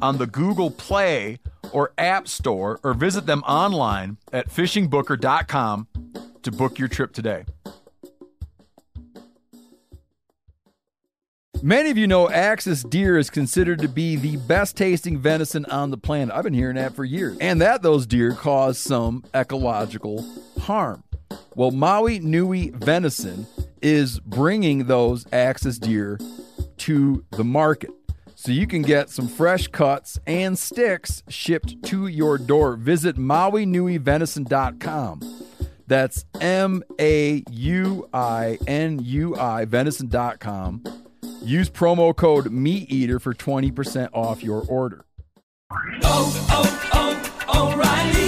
on the Google Play or App Store or visit them online at fishingbooker.com to book your trip today. Many of you know Axis deer is considered to be the best tasting venison on the planet. I've been hearing that for years. And that those deer cause some ecological harm. Well, Maui Nui Venison is bringing those Axis deer to the market. So you can get some fresh cuts and sticks shipped to your door. Visit MauiNuiVenison.com. That's M A U I N U I venison.com. Use promo code MeatEater for 20% off your order. Oh, oh, oh, O'Reilly!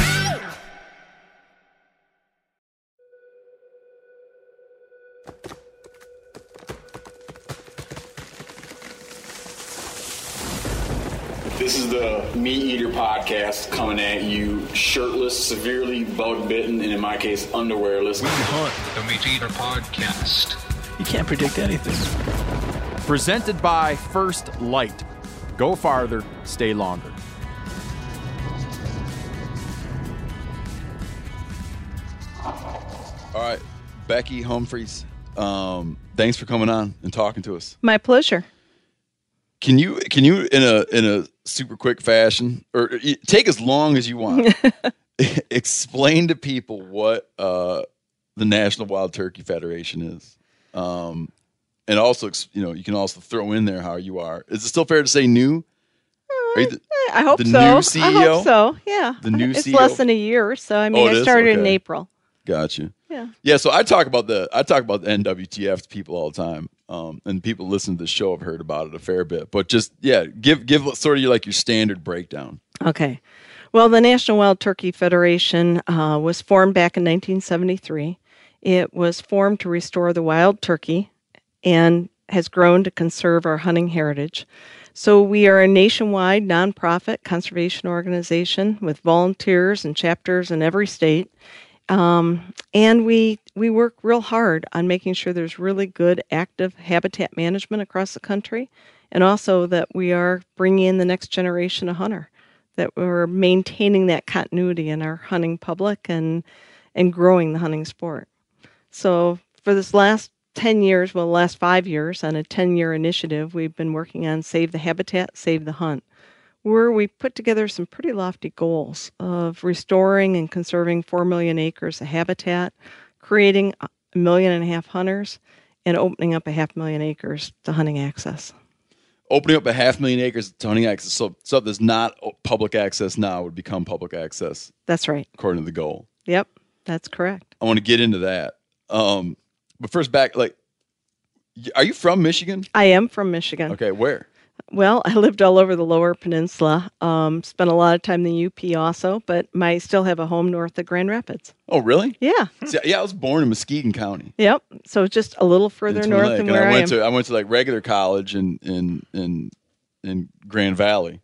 This is the MeatEater podcast coming at you shirtless, severely bug bitten, and in my case, underwearless. Hunt, the MeatEater podcast. You can't predict anything. Presented by First Lite. Go farther, stay longer. All right, Becky Humphries, um, thanks for coming on and talking to us. My pleasure. Can you can you in a in a super quick fashion or take as long as you want explain to people what uh, the National Wild Turkey Federation is, um, and also you know you can also throw in there how you are. Is it still fair to say new? You the, I hope the so. new I CEO? hope so. Yeah. The new it's CEO? less than a year, so I mean, Oh, it I started in April. Gotcha. Yeah. Yeah, so I talk about the I talk about the NWTF to people all the time, um, and people listen to the show have heard about it a fair bit. But just yeah, give give sort of like your standard breakdown. Okay. Well, the National Wild Turkey Federation uh, was formed back in 1973. It was formed to restore the wild turkey and has grown to conserve our hunting heritage. So, we are a nationwide nonprofit conservation organization with volunteers and chapters in every state. Um, and we we work real hard on making sure there's really good active habitat management across the country, and also that we are bringing in the next generation of hunter, that we're maintaining that continuity in our hunting public and and growing the hunting sport. So for this last 10 years, well, last five years, on a 10 year initiative, we've been working on Save the Habitat, Save the Hunt, where we put together some pretty lofty goals of restoring and conserving 4 million acres of habitat, creating a million and a half hunters, and opening up a half million acres to hunting access. Opening up a half million acres to hunting access, so stuff that's not public access now would become public access That's right. according to the goal. Yep, that's correct. I want to get into that, um, but first back like, are you from Michigan? I am from Michigan. Okay, where? Well, I lived all over the Lower Peninsula. Um, spent a lot of time in the UP also, but I still have a home north of Grand Rapids. Oh, really? Yeah. See, yeah, I was born in Muskegon County. Yep. So just a little further north Lake, than and where I I, went am. to I went to like regular college in in in in Grand Valley,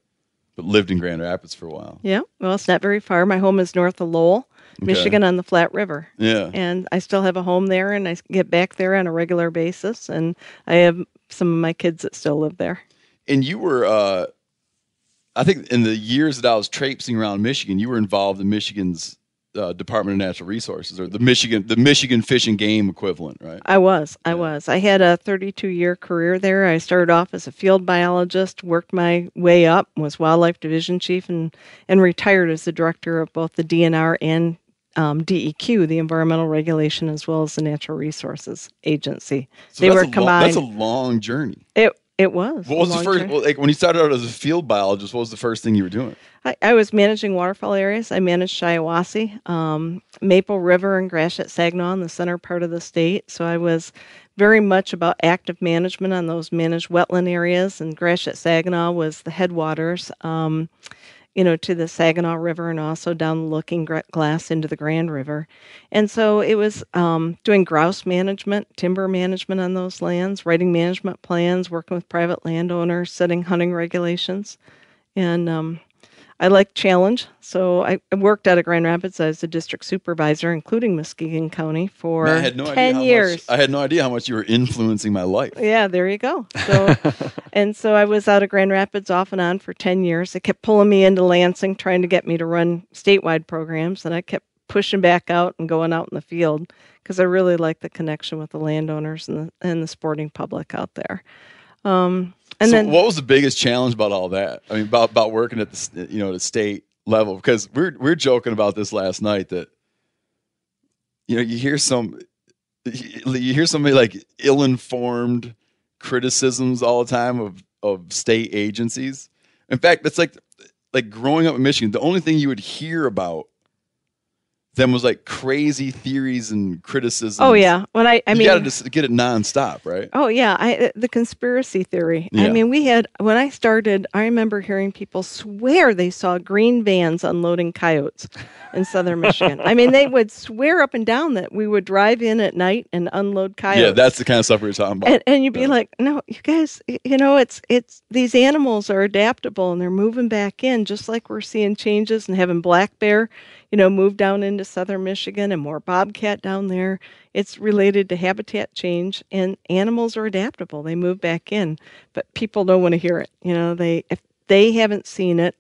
but lived in Grand Rapids for a while. yeah. Well, it's not very far. My home is north of Lowell, Okay. Michigan, on the Flat River. Yeah. And I still have a home there, and I get back there on a regular basis. And I have some of my kids that still live there. And you were, uh, I think, in the years that I was traipsing around Michigan, you were involved in Michigan's uh, Department of Natural Resources, or the Michigan the Michigan Fish and Game equivalent, right? I was. I was. I had a 32 year career there. I started off as a field biologist, worked my way up, was wildlife division chief, and, and retired as the director of both the DNR and um, DEQ, the Environmental Regulation, as well as the Natural Resources Agency. So they that's were a long- combined. that's a long journey. it it was. What was the first? journey. like when you started out as a field biologist, what was the first thing you were doing? I, I was managing waterfowl areas. I managed Shiawassee, um, Maple River, and Gratiot Saginaw in the center part of the state. So I was very much about active management on those managed wetland areas. And Gratiot Saginaw was the headwaters, um, you know, to the Saginaw River and also down Looking Glass into the Grand River. And so it was um, doing grouse management, timber management on those lands, writing management plans, working with private landowners, setting hunting regulations. And um, I like challenge. So I, worked out of Grand Rapids as a district supervisor, including Muskegon County, for Man, no 10 idea years. Much, I had no idea how much you were influencing my life. Yeah, there you go. So, and so I was out of Grand Rapids off and on for 10 years. They kept pulling me into Lansing, trying to get me to run statewide programs, and I kept pushing back out and going out in the field because I really like the connection with the landowners and the, and the sporting public out there. Um, and so then, what was the biggest challenge about all that? I mean, about about working at the you know the state level because we're we're joking about this last night that you know you hear some you hear somebody like ill-informed criticisms all the time of of state agencies. In fact, it's like like growing up in Michigan, the only thing you would hear about them was like crazy theories and criticisms. oh, yeah. When I, I you mean, got to just get it nonstop, right? Oh yeah, I, uh, the conspiracy theory. I mean, we had when I started. I remember hearing people swear they saw green vans unloading coyotes in southern Michigan. I mean, they would swear up and down that we would drive in at night and unload coyotes. Yeah, that's the kind of stuff we were talking about. and, and you'd be like, no, you guys, you know, it's it's these animals are adaptable and they're moving back in, just like we're seeing changes and having black bear, you know, move down into southern Michigan and more bobcat down there. It's related to habitat change, and animals are adaptable; they move back in, but people don't want to hear it. You know, they if they haven't seen it,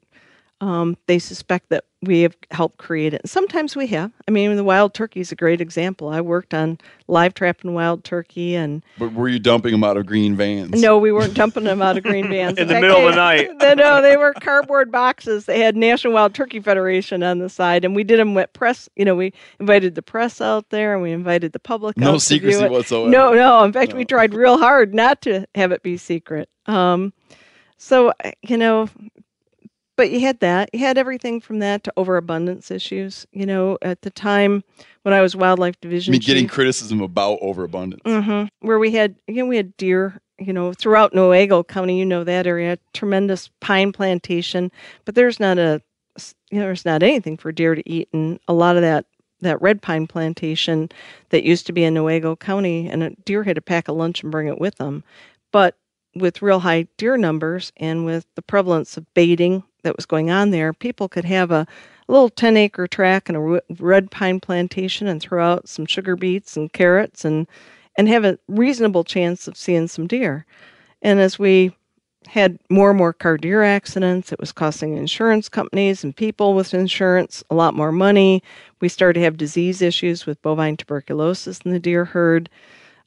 um, they suspect that we have helped create it. And sometimes we have. I mean, the wild turkey is a great example. I worked on live trapping wild turkey and But were you dumping them out of green vans? no, we weren't dumping them out of green vans. In the fact, middle of the night. they- no, they were cardboard boxes. They had National Wild Turkey Federation on the side, and we did them with press. You know, we invited the press out there, and we invited the public. No out to view secrecy it. whatsoever. No, no. In fact, we tried real hard not to have it be secret. Um, so uh, you know, but you had that. You had everything from that to overabundance issues. You know, at the time when I was wildlife I division mean, getting chief, criticism about overabundance. hmm Where we had, you know, we had deer, you know, throughout Newaygo County, you know that area, tremendous pine plantation, but there's not a, you know, there's not anything for deer to eat, and a lot of that that red pine plantation that used to be in Newaygo County, and a deer had to pack a lunch and bring it with them, but with real high deer numbers and with the prevalence of baiting that was going on there, people could have a, little 10 acre tract and a red pine plantation and throw out some sugar beets and carrots and and have a reasonable chance of seeing some deer. And as we had more and more car deer accidents, it was costing insurance companies and people with insurance a lot more money. We started to have disease issues with bovine tuberculosis in the deer herd.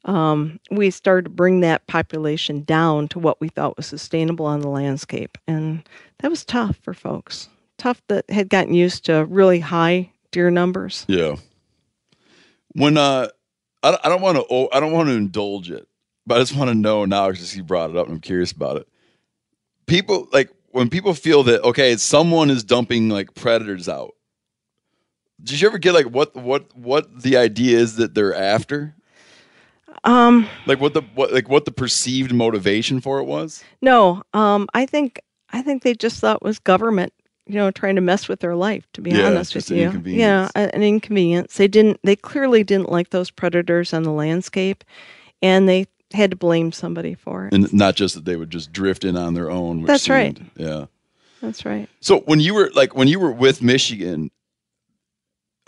Um, we started to bring that population down to what we thought was sustainable on the landscape. And that was tough for folks. Tough that had gotten used to really high deer numbers. Yeah. When uh, I, I don't want to oh, I don't want to indulge it, but I just want to know now because you brought it up and I'm curious about it. People like when people feel that okay, someone is dumping like predators out. Did you ever get like what what what the idea is that they're after? Um, Like what the what like what the perceived motivation for it was? No, um, I think I think they just thought it was government, you know, trying to mess with their life. To be Yeah, honest with you, yeah, an inconvenience. They didn't. They clearly didn't like those predators on the landscape, and they had to blame somebody for it. And not just that they would just drift in on their own. Which That's right. Yeah. That's right. So when you were like when you were with Michigan,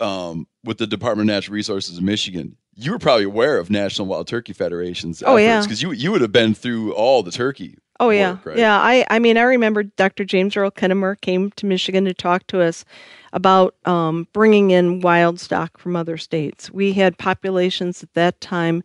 um, with the Department of Natural Resources of Michigan, you were probably aware of National Wild Turkey Federation's Oh, yeah. because you you would have been through all the turkey. Oh yeah, right? yeah. I I mean I remember Dr. James Earl Kennemer came to Michigan to talk to us about um, bringing in wild stock from other states. We had populations at that time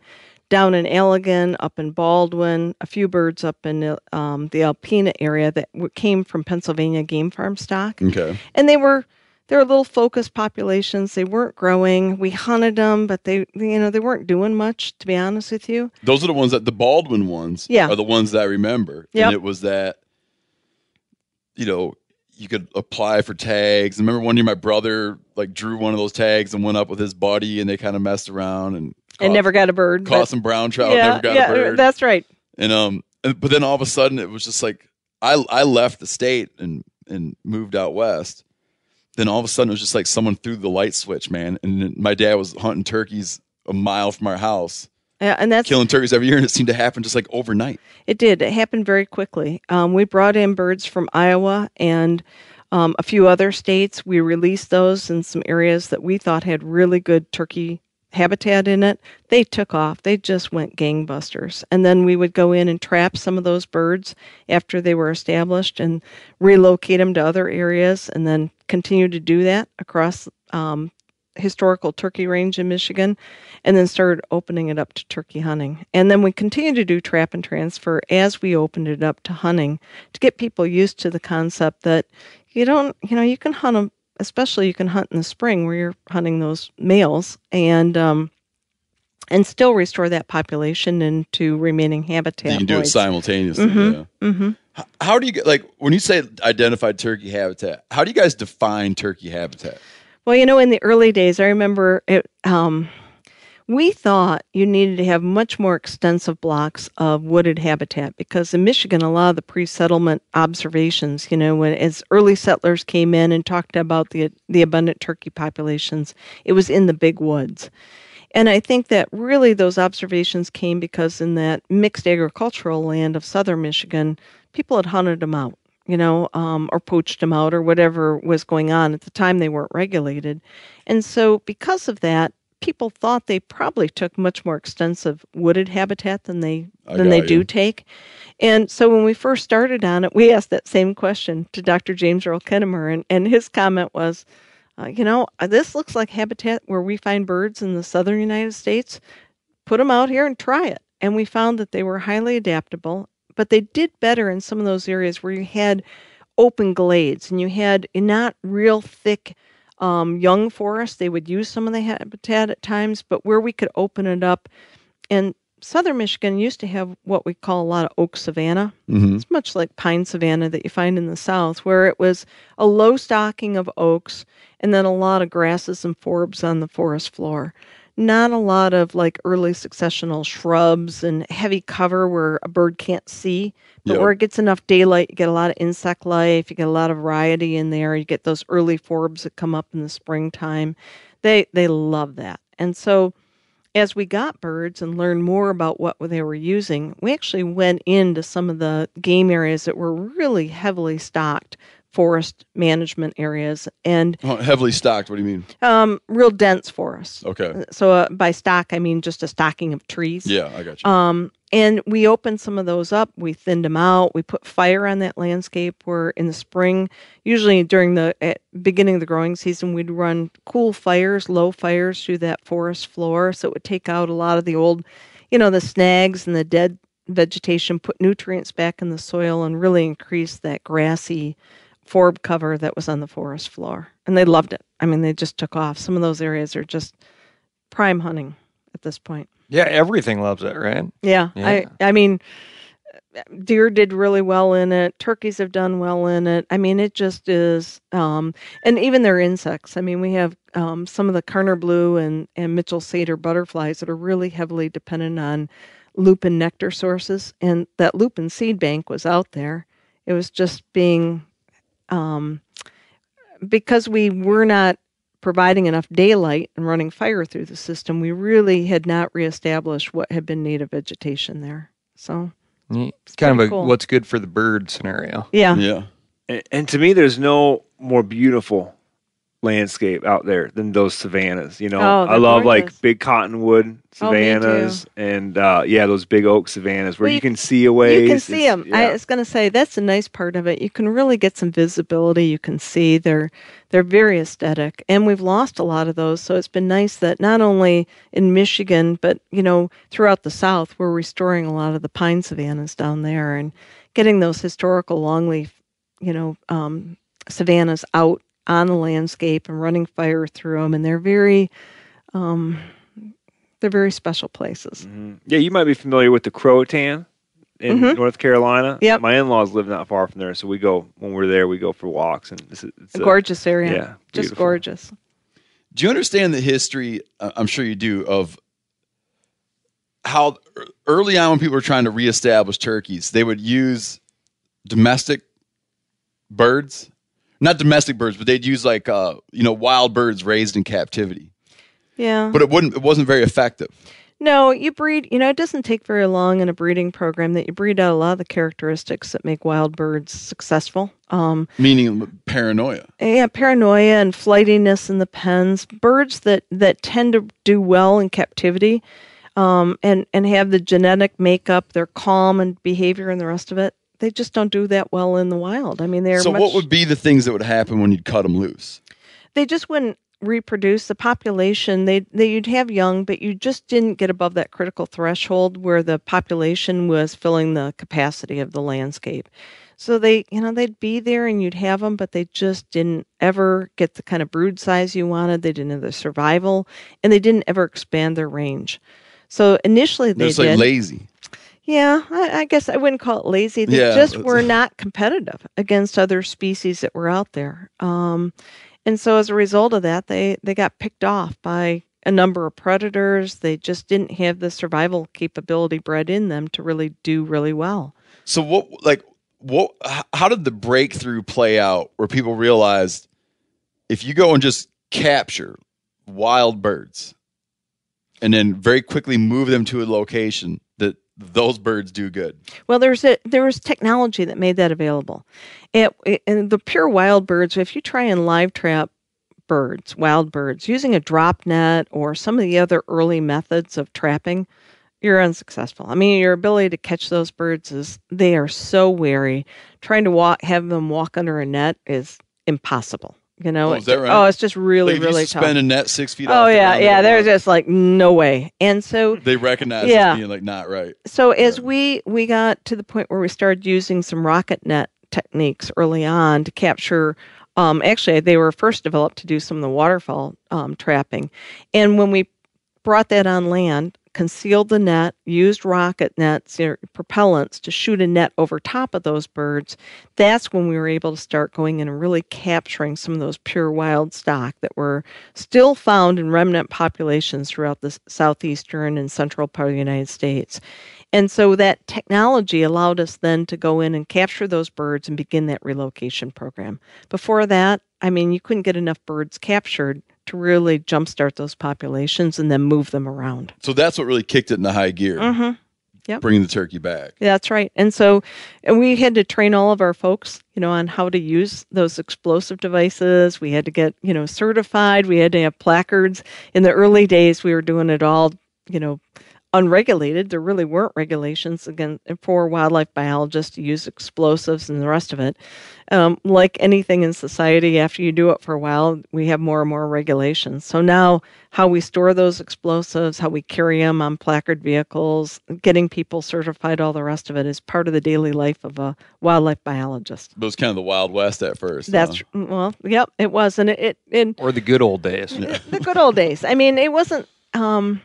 down in Allegan, up in Baldwin, a few birds up in um, the Alpena area that came from Pennsylvania game farm stock, Okay. and they were they were little focused populations. They weren't growing. We hunted them, but they, you know, they weren't doing much. To be honest with you, Those are the ones that the Baldwin ones Yeah. are the ones that I remember. And it was that, you know, you could apply for tags. I remember one year my brother like drew one of those tags and went up with his buddy and they kind of messed around and and never got a bird. caught but- some brown trout, yeah, never got yeah, a bird. that's right. and um and, but then all of a sudden it was just like I I left the state and and moved out west. Then all of a sudden it was just like someone threw the light switch, man. And my dad was hunting turkeys a mile from our house, Yeah, and that's killing turkeys every year, and it seemed to happen just like overnight. It did. It happened very quickly. Um, we brought in birds from Iowa and um, a few other states. We released those in some areas that we thought had really good turkey habitat in it. They took off. They just went gangbusters. And then we would go in and trap some of those birds after they were established and relocate them to other areas and then continue to do that across um, historical turkey range in Michigan and then started opening it up to turkey hunting. And then we continued to do trap and transfer as we opened it up to hunting to get people used to the concept that you don't, you know, you can hunt them, especially you can hunt in the spring where you're hunting those males and, um, and still restore that population into remaining habitat. you can do it simultaneously. Yeah. Mhm. How do you like when you say identified turkey habitat? How do you guys define turkey habitat? Well, you know, in the early days, I remember it. Um, we thought you needed to have much more extensive blocks of wooded habitat because in Michigan, a lot of the pre-settlement observations, you know, when as early settlers came in and talked about the the abundant turkey populations, it was in the big woods. And I think that really those observations came because in that mixed agricultural land of southern Michigan, people had hunted them out, you know, um, or poached them out or whatever was going on. At the time, they weren't regulated. And so, because of that, people thought they probably took much more extensive wooded habitat than they I than they got do take. And so when we first started on it, we asked that same question to Dr. James Earl Kennemer, and, and his comment was, uh, you know, uh, this looks like habitat where we find birds in the southern United States. Put them out here and try it. And we found that they were highly adaptable, but they did better in some of those areas where you had open glades and you had not real thick um, young forest. They would use some of the habitat at times, but where we could open it up. And southern Michigan used to have what we call a lot of oak savanna. Mm-hmm. It's much like pine savanna that you find in the south, where it was a low stocking of oaks and then a lot of grasses and forbs on the forest floor. Not a lot of like early successional shrubs and heavy cover where a bird can't see, but Yep. where it gets enough daylight, you get a lot of insect life, you get a lot of variety in there, you get those early forbs that come up in the springtime. They they love that. And so as we got birds and learned more about what they were using, we actually went into some of the game areas that were really heavily stocked forest management areas and Oh, heavily stocked. What do you mean? um, real dense forests. Okay. So uh, by stock, I mean just a stocking of trees. Yeah, I got you. Um, and we opened some of those up. We thinned them out. We put fire on that landscape. Where in the spring, usually during the at beginning of the growing season, we'd run cool fires, low fires through that forest floor, so it would take out a lot of the old, you know, the snags and the dead vegetation, put nutrients back in the soil, and really increase that grassy forb cover that was on the forest floor. And they loved it. I mean, they just took off. Some of those areas are just prime hunting at this point. Yeah, everything loves it, right? Yeah, Yeah. I I mean, deer did really well in it. Turkeys have done well in it. I mean, it just is, um, and even their insects. I mean, we have um, some of the Karner blue and and Mitchell satyr butterflies that are really heavily dependent on lupin nectar sources, and that lupin seed bank was out there. It was just being, um, because we were not providing enough daylight and running fire through the system, we really had not reestablished what had been native vegetation there. So, It's kind of pretty a cool. what's good for the bird scenario. yeah. yeah. And, and to me, there's no more beautiful landscape out there than those savannas. You know, Oh, I love gorgeous. like big cottonwood Oh, savannas and uh, yeah, those big oak savannas where Well, you, you- can see away. You can see them. I was going to say that's a nice part of it. You can really get some visibility. You can see they're they're very aesthetic, and we've lost a lot of those. So it's been nice that not only in Michigan, but you know throughout the South, we're restoring a lot of the pine savannas down there and getting those historical longleaf, you know, um, savannas out on the landscape and running fire through them, and they're very, um, they're very special places. Yeah, you might be familiar with the Croatan in Mhm. North Carolina. Yep. My in-laws live not far from there, so we go when we're there. We go for walks, and it's, it's A gorgeous area, Yeah, just gorgeous. Do you understand the history? uh, I'm sure you do of how early on when people were trying to reestablish turkeys, they would use domestic birds, not domestic birds, but they'd use like uh, you know wild birds raised in captivity. Yeah. But it wouldn't. It wasn't very effective. No, you breed, you know, it doesn't take very long in a breeding program that you breed out a lot of the characteristics that make wild birds successful. Um, Meaning paranoia. yeah, paranoia and flightiness in the pens. Birds that, that tend to do well in captivity um, and, and have the genetic makeup, they're calm and behavior and the rest of it, they just don't do that well in the wild. I mean, they're So much, what would be the things that would happen when you'd cut them loose? they just wouldn't reproduce the population they, they you'd have young but you just didn't get above that critical threshold where the population was filling the capacity of the landscape so they you know they'd be there and you'd have them but they just didn't ever get the kind of brood size you wanted they didn't have the survival and they didn't ever expand their range so initially They're they just like did lazy. Yeah, I, I guess I wouldn't call it lazy. They Yeah, just were not competitive against other species that were out there. Um, and so as a result of that, they, they got picked off by a number of predators. They just didn't have the survival capability bred in them to really do really well. So what like what how did the breakthrough play out where people realized if you go and just capture wild birds and then very quickly move them to a location those birds do good. Well, there's a there was technology that made that available. It, it- and the pure wild birds, if you try and live trap birds, wild birds, using a drop net or some of the other early methods of trapping, you're unsuccessful. I mean, your ability to catch those birds is they are so wary. Trying to walk, have them walk under a net is impossible. You know, Oh, is that right? oh, it's just really, Like, really a net six feet Oh off the yeah, yeah. There's just like no way. And so they recognize Yeah. being like not right. so as we we got to the point where we started using some rocket net techniques early on to capture um, actually they were first developed to do some of the waterfowl um, trapping and when we brought that on land concealed the net used rocket nets or propellants to shoot a net over top of those birds that's when we were able to start going in and really capturing some of those pure wild stock that were still found in remnant populations throughout the southeastern and central part of the United States. And so that technology allowed us then to go in and capture those birds and begin that relocation program. Before that, I mean, you couldn't get enough birds captured to really jumpstart those populations and then move them around. So that's what really kicked it into high gear. Mm-hmm. Yep. Bringing the turkey back. That's right. And so and we had to train all of our folks, you know, on how to use those explosive devices. We had to get, you know, certified. We had to have placards. In the early days, we were doing it all, you know, unregulated. There really weren't regulations again for wildlife biologists to use explosives and the rest of it. Um, like anything in society, after you do it for a while, we have more and more regulations. So now, how we store those explosives, how we carry them on placard vehicles, getting people certified, all the rest of it is part of the daily life of a wildlife biologist. It was kind of the Wild West at first. That's huh? well, yep, it was, and it, it, it Or the good old days. the good old days. I mean, it wasn't. Um,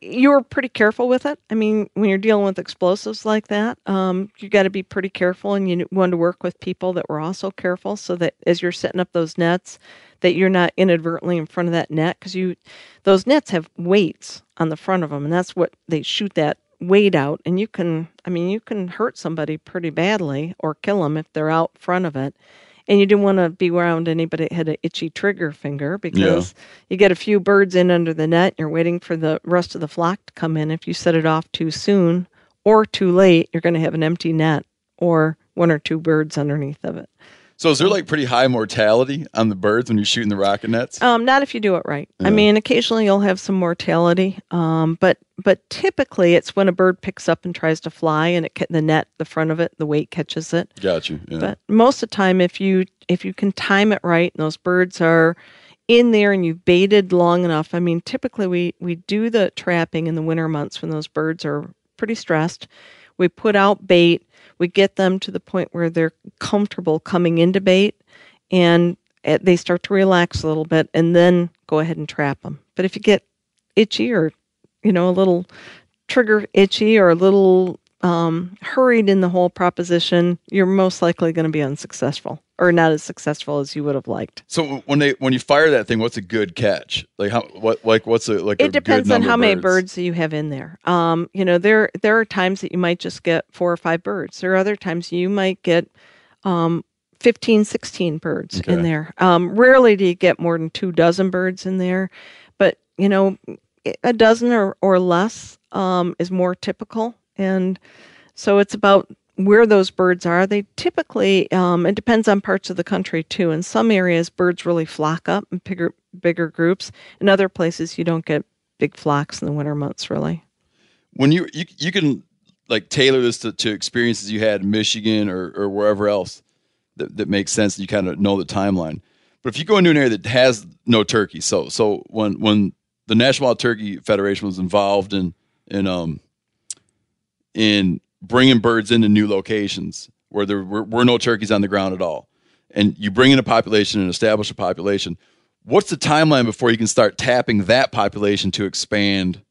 you were pretty careful with it. I mean, when you're dealing with explosives like that, um, you got to be pretty careful, and you want to work with people that were also careful, so that as you're setting up those nets, that you're not inadvertently in front of that net because you, those nets have weights on the front of them, and that's what they shoot that weight out, and you can, I mean, you can hurt somebody pretty badly or kill them if they're out front of it. And you didn't want to be around anybody that had an itchy trigger finger because you get a few birds in under the net, and you're waiting for the rest of the flock to come in. If you set it off too soon or too late, you're going to have an empty net or one or two birds underneath of it. So is there like pretty high mortality on the birds when you're shooting the rocket nets? Um, not if you do it right. I mean, occasionally you'll have some mortality, um, but but typically it's when a bird picks up and tries to fly, and it the net, the front of it, the weight catches it. Got you. Yeah. But most of the time, if you if you can time it right, and those birds are in there, and you've baited long enough. I mean, typically we we do the trapping in the winter months when those birds are pretty stressed. We put out bait. We get them to the point where they're comfortable coming into bait, and eh, they start to relax a little bit, and then go ahead and trap them. But if you get itchy or you know a little trigger itchy or a little um, hurried in the whole proposition, you're most likely going to be unsuccessful or not as successful as you would have liked. So when they when you fire that thing, what's a good catch? Like how what like what's a like a it depends good on how many birds? birds you have in there. Um, you know, there there are times that you might just get four or five birds. There are other times you might get um, 15, 16 birds Okay. in there. Um, rarely do you get more than two dozen birds in there, but you know, a dozen or, or less um, is more typical. And so it's about where those birds are. They typically, um, it depends on parts of the country too. In some areas, birds really flock up in bigger, bigger groups. In other places, you don't get big flocks in the winter months, really. When you you you can like tailor this to, to experiences you had in Michigan or or wherever else that, that makes sense. You kind of know the timeline. But if you go into an area that has no turkey, so so when when the National Wild Turkey Federation was involved in in um in bringing birds into new locations where there were, were no turkeys on the ground at all, and you bring in a population and establish a population, what's the timeline before you can start tapping that population to expand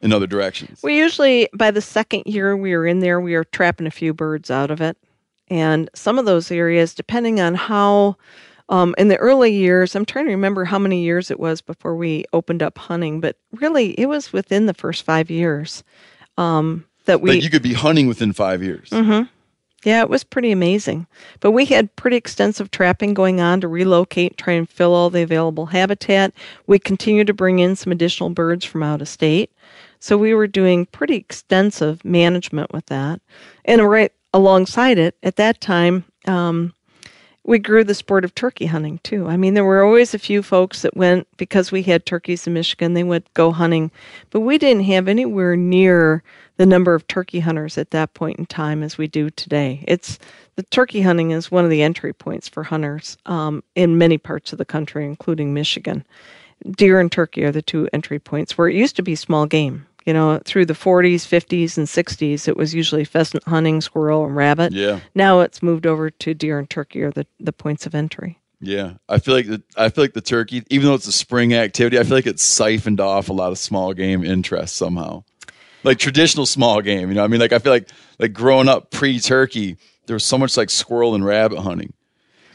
in other directions? We usually, by the second year we were in there, we were trapping a few birds out of it. And some of those areas, depending on how, um, in the early years, I'm trying to remember how many years it was before we opened up hunting, but really it was within the first five years um, that we. like you could be hunting within five years. hmm Yeah, it was pretty amazing. But we had pretty extensive trapping going on to relocate, try and fill all the available habitat. We continued to bring in some additional birds from out of state. So we were doing pretty extensive management with that. And right alongside it, at that time, um, we grew the sport of turkey hunting too. I mean, there were always a few folks that went because we had turkeys in Michigan, they would go hunting, but we didn't have anywhere near the number of turkey hunters at that point in time as we do today. It's the turkey hunting is one of the entry points for hunters um, in many parts of the country, including Michigan. Deer and turkey are the two entry points where it used to be small game. You know, through the 40s, 50s, and 60s, it was usually pheasant hunting, squirrel, and rabbit. Yeah. Now it's moved over to deer and turkey are the, the points of entry. Yeah, I feel like the, I feel like the turkey, even though it's a spring activity, I feel like it's siphoned off a lot of small game interest somehow, like traditional small game. You know, I mean, like I feel like like growing up pre-turkey, there was so much like squirrel and rabbit hunting,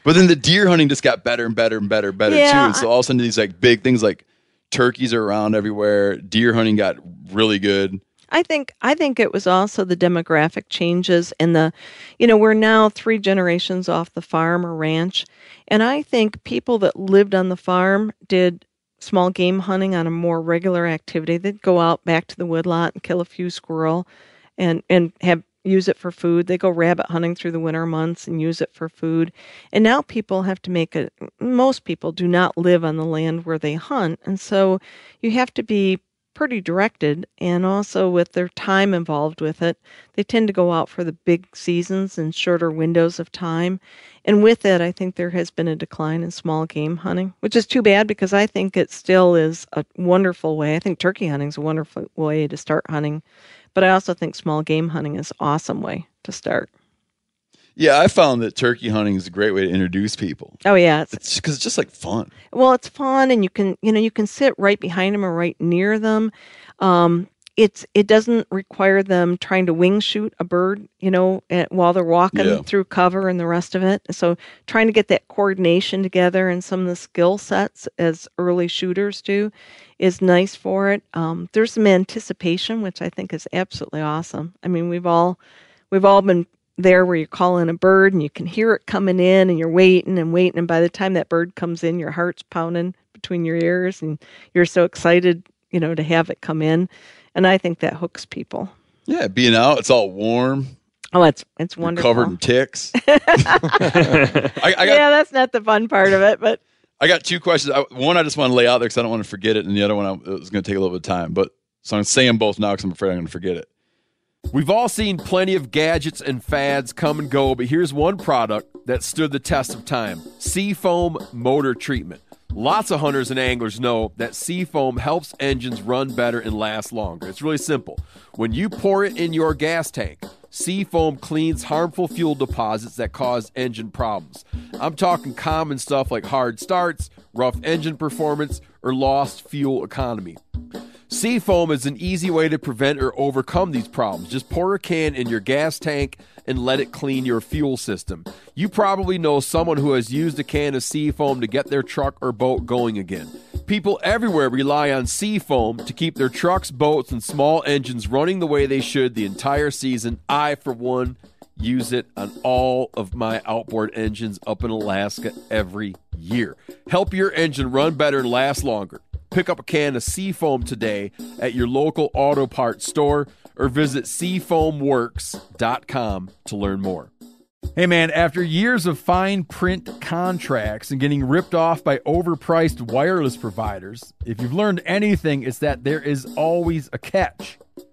but then the deer hunting just got better and better and better and better Yeah, too. And so all of a sudden, these like big things like turkeys are around everywhere. Deer hunting got really good. I think I think it was also the demographic changes and the, you know, we're now three generations off the farm or ranch, and I think people that lived on the farm did small game hunting on a more regular activity. They'd go out back to the woodlot and kill a few squirrel, and and have use it for food. They go rabbit hunting through the winter months and use it for food. And now people have to make it. Most people do not live on the land where they hunt, and so you have to be pretty directed and also with their time involved with it they tend to go out for the big seasons and shorter windows of time and with it i think there has been a decline in small game hunting which is too bad because i think it still is a wonderful way i think turkey hunting is a wonderful way to start hunting but i also think small game hunting is an awesome way to start Yeah, I found that turkey hunting is a great way to introduce people. oh yeah it's It's because it's just like fun. Well, it's fun, and you can you know you can sit right behind them or right near them. Um, it's it doesn't require them trying to wing shoot a bird, you know, at, while they're walking Yeah. through cover and the rest of it. So trying to get that coordination together and some of the skill sets as early shooters do is nice for it. Um, there's some anticipation, which I think is absolutely awesome. I mean, we've all we've all been there where you're calling a bird and you can hear it coming in and you're waiting and waiting and by the time that bird comes in your heart's pounding between your ears and you're so excited you know to have it come in and i think that hooks people Yeah, being out, it's all warm. oh it's it's You're wonderful covered in ticks. I, I got yeah that's not the fun part of it but I got two questions. I, one, I just want to lay out there because I don't want to forget it, and the other one, I, it was going to take a little bit of time. But so I'm saying both now because I'm afraid I'm going to forget it. We've all seen plenty of gadgets and fads come and go, but here's one product that stood the test of time Seafoam Motor Treatment. Lots of hunters and anglers know that Seafoam helps engines run better and last longer. It's really simple. When you pour it in your gas tank, Seafoam cleans harmful fuel deposits that cause engine problems. I'm talking common stuff like hard starts, rough engine performance, or lost fuel economy. Seafoam is an easy way to prevent or overcome these problems. Just pour a can in your gas tank and let it clean your fuel system. You probably know someone who has used a can of Seafoam to get their truck or boat going again. People everywhere rely on Seafoam to keep their trucks, boats, and small engines running the way they should the entire season. I, for one, use it on all of my outboard engines up in Alaska every year. Help your engine run better and last longer. Pick up a can of Seafoam today at your local auto parts store or visit seafoamworks.com to learn more. Hey man, after years of fine print contracts and getting ripped off by overpriced wireless providers, if you've learned anything, it's that there is always a catch.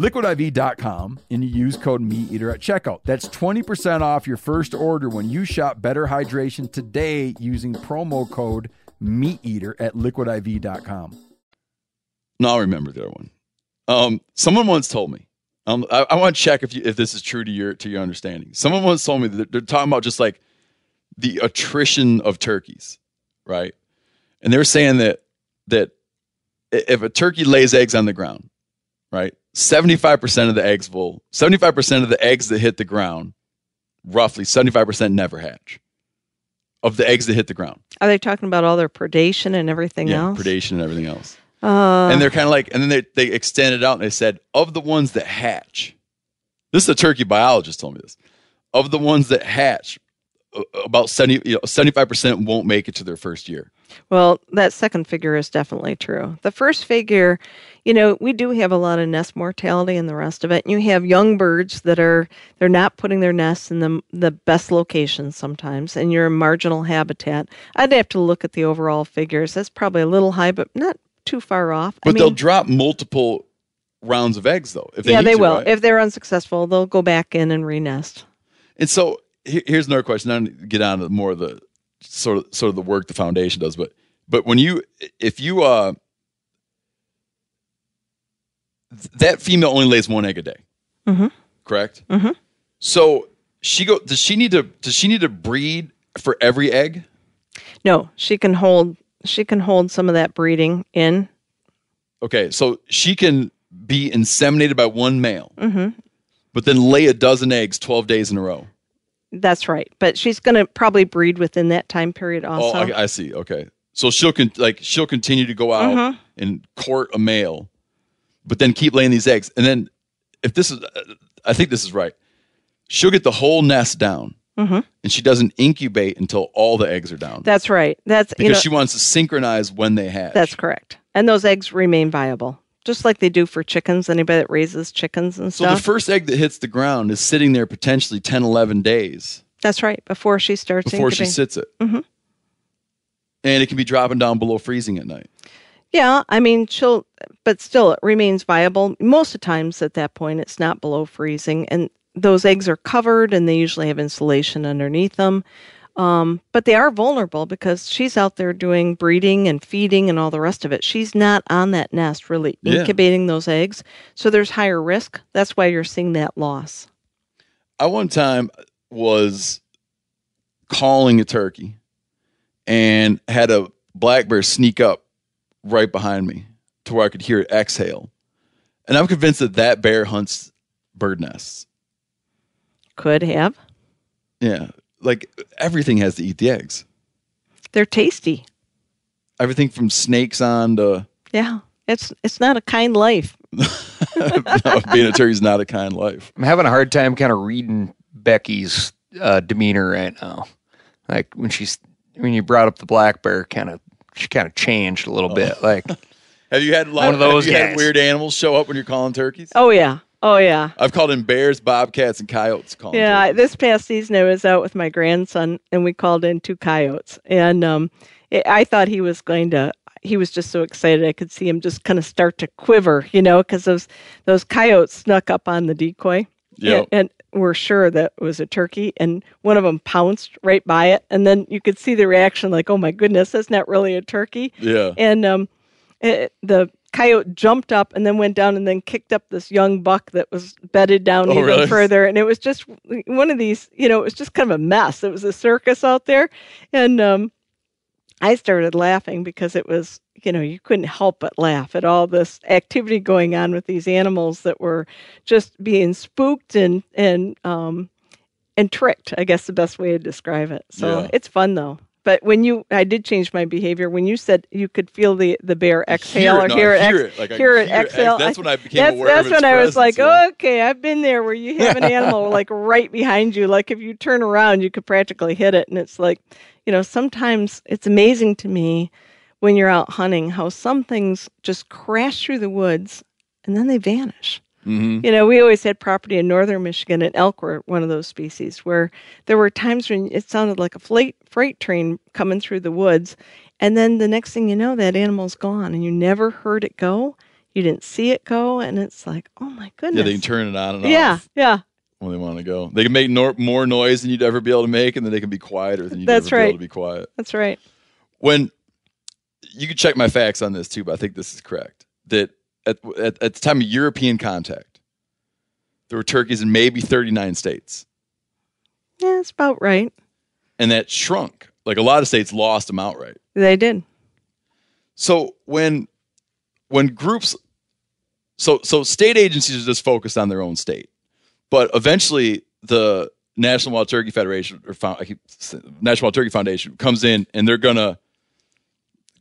liquidiv.com and you use code MeatEater at checkout. That's 20% off your first order when you shop Better Hydration today using promo code MeatEater at liquidiv.com. No, I'll remember the other one. Um, someone once told me. Um, I, I want to check if you, if this is true to your to your understanding. Someone once told me that they're talking about just like the attrition of turkeys, right? And they're saying that that if a turkey lays eggs on the ground, right, seventy five percent of the eggs will seventy five percent of the eggs that hit the ground, roughly seventy five percent never hatch. Of the eggs that hit the ground, Are they talking about all their predation and everything yeah, else? predation and everything else. Uh, and they're kind of like, and then they they extended out and they said, of the ones that hatch, this is a turkey biologist told me this. Of the ones that hatch, Uh, about 70, you know, 75% won't make it to their first year. Well, that second figure is definitely true. The first figure, you know, we do have a lot of nest mortality and the rest of it. You have young birds that are they're not putting their nests in the the best locations sometimes, and you're a marginal habitat. I'd have to look at the overall figures. That's probably a little high, but not too far off. But I mean, they'll drop multiple rounds of eggs though. If they yeah, they to, will. right? If they're unsuccessful, they'll go back in and renest. And so here's another question. Now to get on to more of the sort of sort of the work the foundation does, but but when you if you uh th- that female only lays one egg a day, Mm-hmm. correct? Mm-hmm. So she go does she need to does she need to breed for every egg? No, she can hold she can hold some of that breeding in. Okay, so she can be inseminated by one male, hmm but then lay a dozen eggs twelve days in a row. That's right. But she's going to probably breed within that time period also. Oh, I, I see. Okay, So she'll con- like she'll continue to go out Mhm. and court a male, but then keep laying these eggs. And then if this is, I think this is right. She'll get the whole nest down, Mhm. and she doesn't incubate until all the eggs are down That's right. That's because you know, she wants to synchronize when they hatch. That's correct. And those eggs remain viable, just like they do for chickens. Anybody that raises chickens and stuff. so the first egg that hits the ground is sitting there potentially 10, 11 days That's right. Before she starts before she sits it, Mhm. and it can be dropping down below freezing at night. Yeah, I mean, she'll, but still, it remains viable. Most of the times at that point, it's not below freezing, and those eggs are covered, and they usually have insulation underneath them. Um, but they are vulnerable because she's out there doing breeding and feeding and all the rest of it. She's not on that nest really Yeah. incubating those eggs, so there's higher risk. That's why you're seeing that loss. I one time was calling a turkey and had a black bear sneak up right behind me to where I could hear it exhale. And I'm convinced that that bear hunts bird nests. Could have. Yeah. Like everything has to eat the eggs. They're tasty. Everything from snakes on to Yeah, it's it's not a kind life. no, being a turkey's not a kind life. I'm having a hard time kind of reading Becky's uh, demeanor right now. Like when she's when you brought up the black bear, kind of she kind of changed a little bit. Like Have you had a lot One of those have had weird animals show up when you're calling turkeys? Oh yeah, oh yeah. I've called in bears, bobcats, and coyotes calling Yeah, I- this past season I was out with my grandson and we called in two coyotes, and um, it, I thought he was going to. He was just so excited. I could see him just kind of start to quiver, you know, because those those coyotes snuck up on the decoy, Yep. and, and were sure that it was a turkey, and one of them pounced right by it, and then you could see the reaction, like, "Oh my goodness, that's not really a turkey." Yeah. And um, it, the coyote jumped up and then went down and then kicked up this young buck that was bedded down Oh, even really? further. And it was just one of these, you know, it was just kind of a mess. It was a circus out there. And um, I started laughing because it was, you know, you couldn't help but laugh at all this activity going on with these animals that were just being spooked and, and, um, and tricked, I guess the best way to describe it. So Yeah. it's fun though. But when you, I did change my behavior. When you said you could feel the, the bear exhale Hear it, or no, hear it, hear ex- it, like hear it hear it exhale. that's when I became that's, aware of it. That's when I was like, okay, I've been there where you have an animal like right behind you. Like if you turn around, you could practically hit it. And it's like, you know, sometimes it's amazing to me when you're out hunting how some things just crash through the woods and then they vanish. Mhm. You know, we always had property in northern Michigan, and elk were one of those species where there were times when it sounded like a freight, freight train coming through the woods. And then the next thing you know, that animal's gone, and you never heard it go. You didn't see it go. And it's like, oh my goodness. Yeah, they can turn it on and yeah, off yeah. Yeah when they want to go. They can make nor- more noise than you'd ever be able to make, and then they can be quieter than you'd That's ever be right. able to be quiet. That's right. When you can check my facts on this too, but I think this is correct. That at, at, at the time of European contact, there were turkeys in maybe 39 states, Yeah, it's about right. and that shrunk. Like a lot of states lost them outright. They did. So when when groups so so state agencies are just focused on their own state. But eventually the National Wild Turkey Federation or found, I keep National Wild Turkey Foundation comes in and they're going to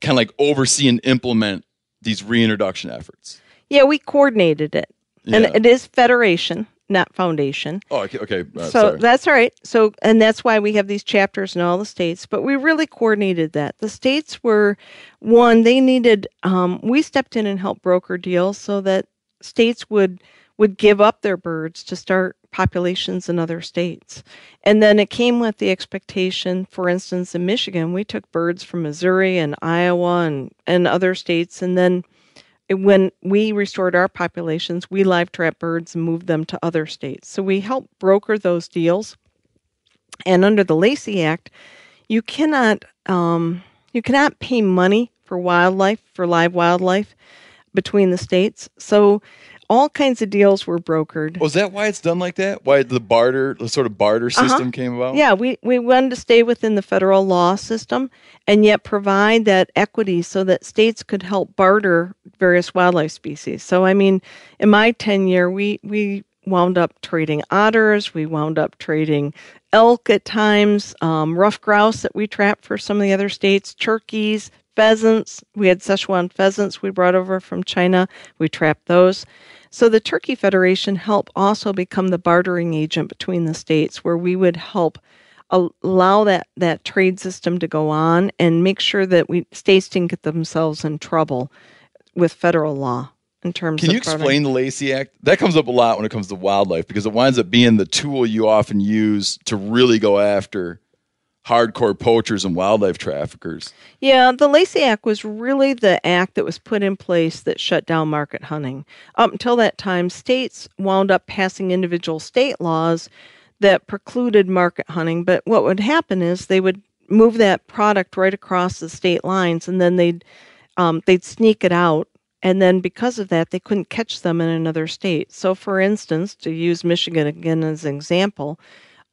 kind of like oversee and implement these reintroduction efforts. Yeah, we coordinated it. And it is federation, not foundation. Oh, okay. okay. Uh, so sorry. that's all right. So, and that's why we have these chapters in all the states. But we really coordinated that. The states were one; they needed. Um, we stepped in and helped broker deals so that states would would give up their birds to start populations in other states. And then it came with the expectation, for instance, in Michigan, we took birds from Missouri and Iowa and, and other states. And then when we restored our populations, we live trap birds and moved them to other states. So we help broker those deals. And under the Lacey Act, you cannot um, you cannot pay money for wildlife for live wildlife between the states. So all kinds of deals were brokered. Was that why it's done like that? Why the barter, the sort of barter Uh-huh. system came about? Yeah, we, we wanted to stay within the federal law system and yet provide that equity so that states could help barter various wildlife species. So, I mean, in my tenure, we, we wound up trading otters, we wound up trading elk at times, um, ruffed grouse that we trapped for some of the other states, turkeys, pheasants. We had Szechuan pheasants we brought over from China. We trapped those. So the Turkey Federation helped also become the bartering agent between the states, where we would help allow that, that trade system to go on and make sure that we states didn't get themselves in trouble with federal law in terms Can of you explain the Lacey Act? That comes up a lot when it comes to wildlife because it winds up being the tool you often use to really go after hardcore poachers and wildlife traffickers. Yeah, the Lacey Act was really the act that was put in place that shut down market hunting. Up until that time, states wound up passing individual state laws that precluded market hunting. But what would happen is they would move that product right across the state lines, and then they'd um, they'd sneak it out. And then because of that, they couldn't catch them in another state. So, for instance, to use Michigan again as an example,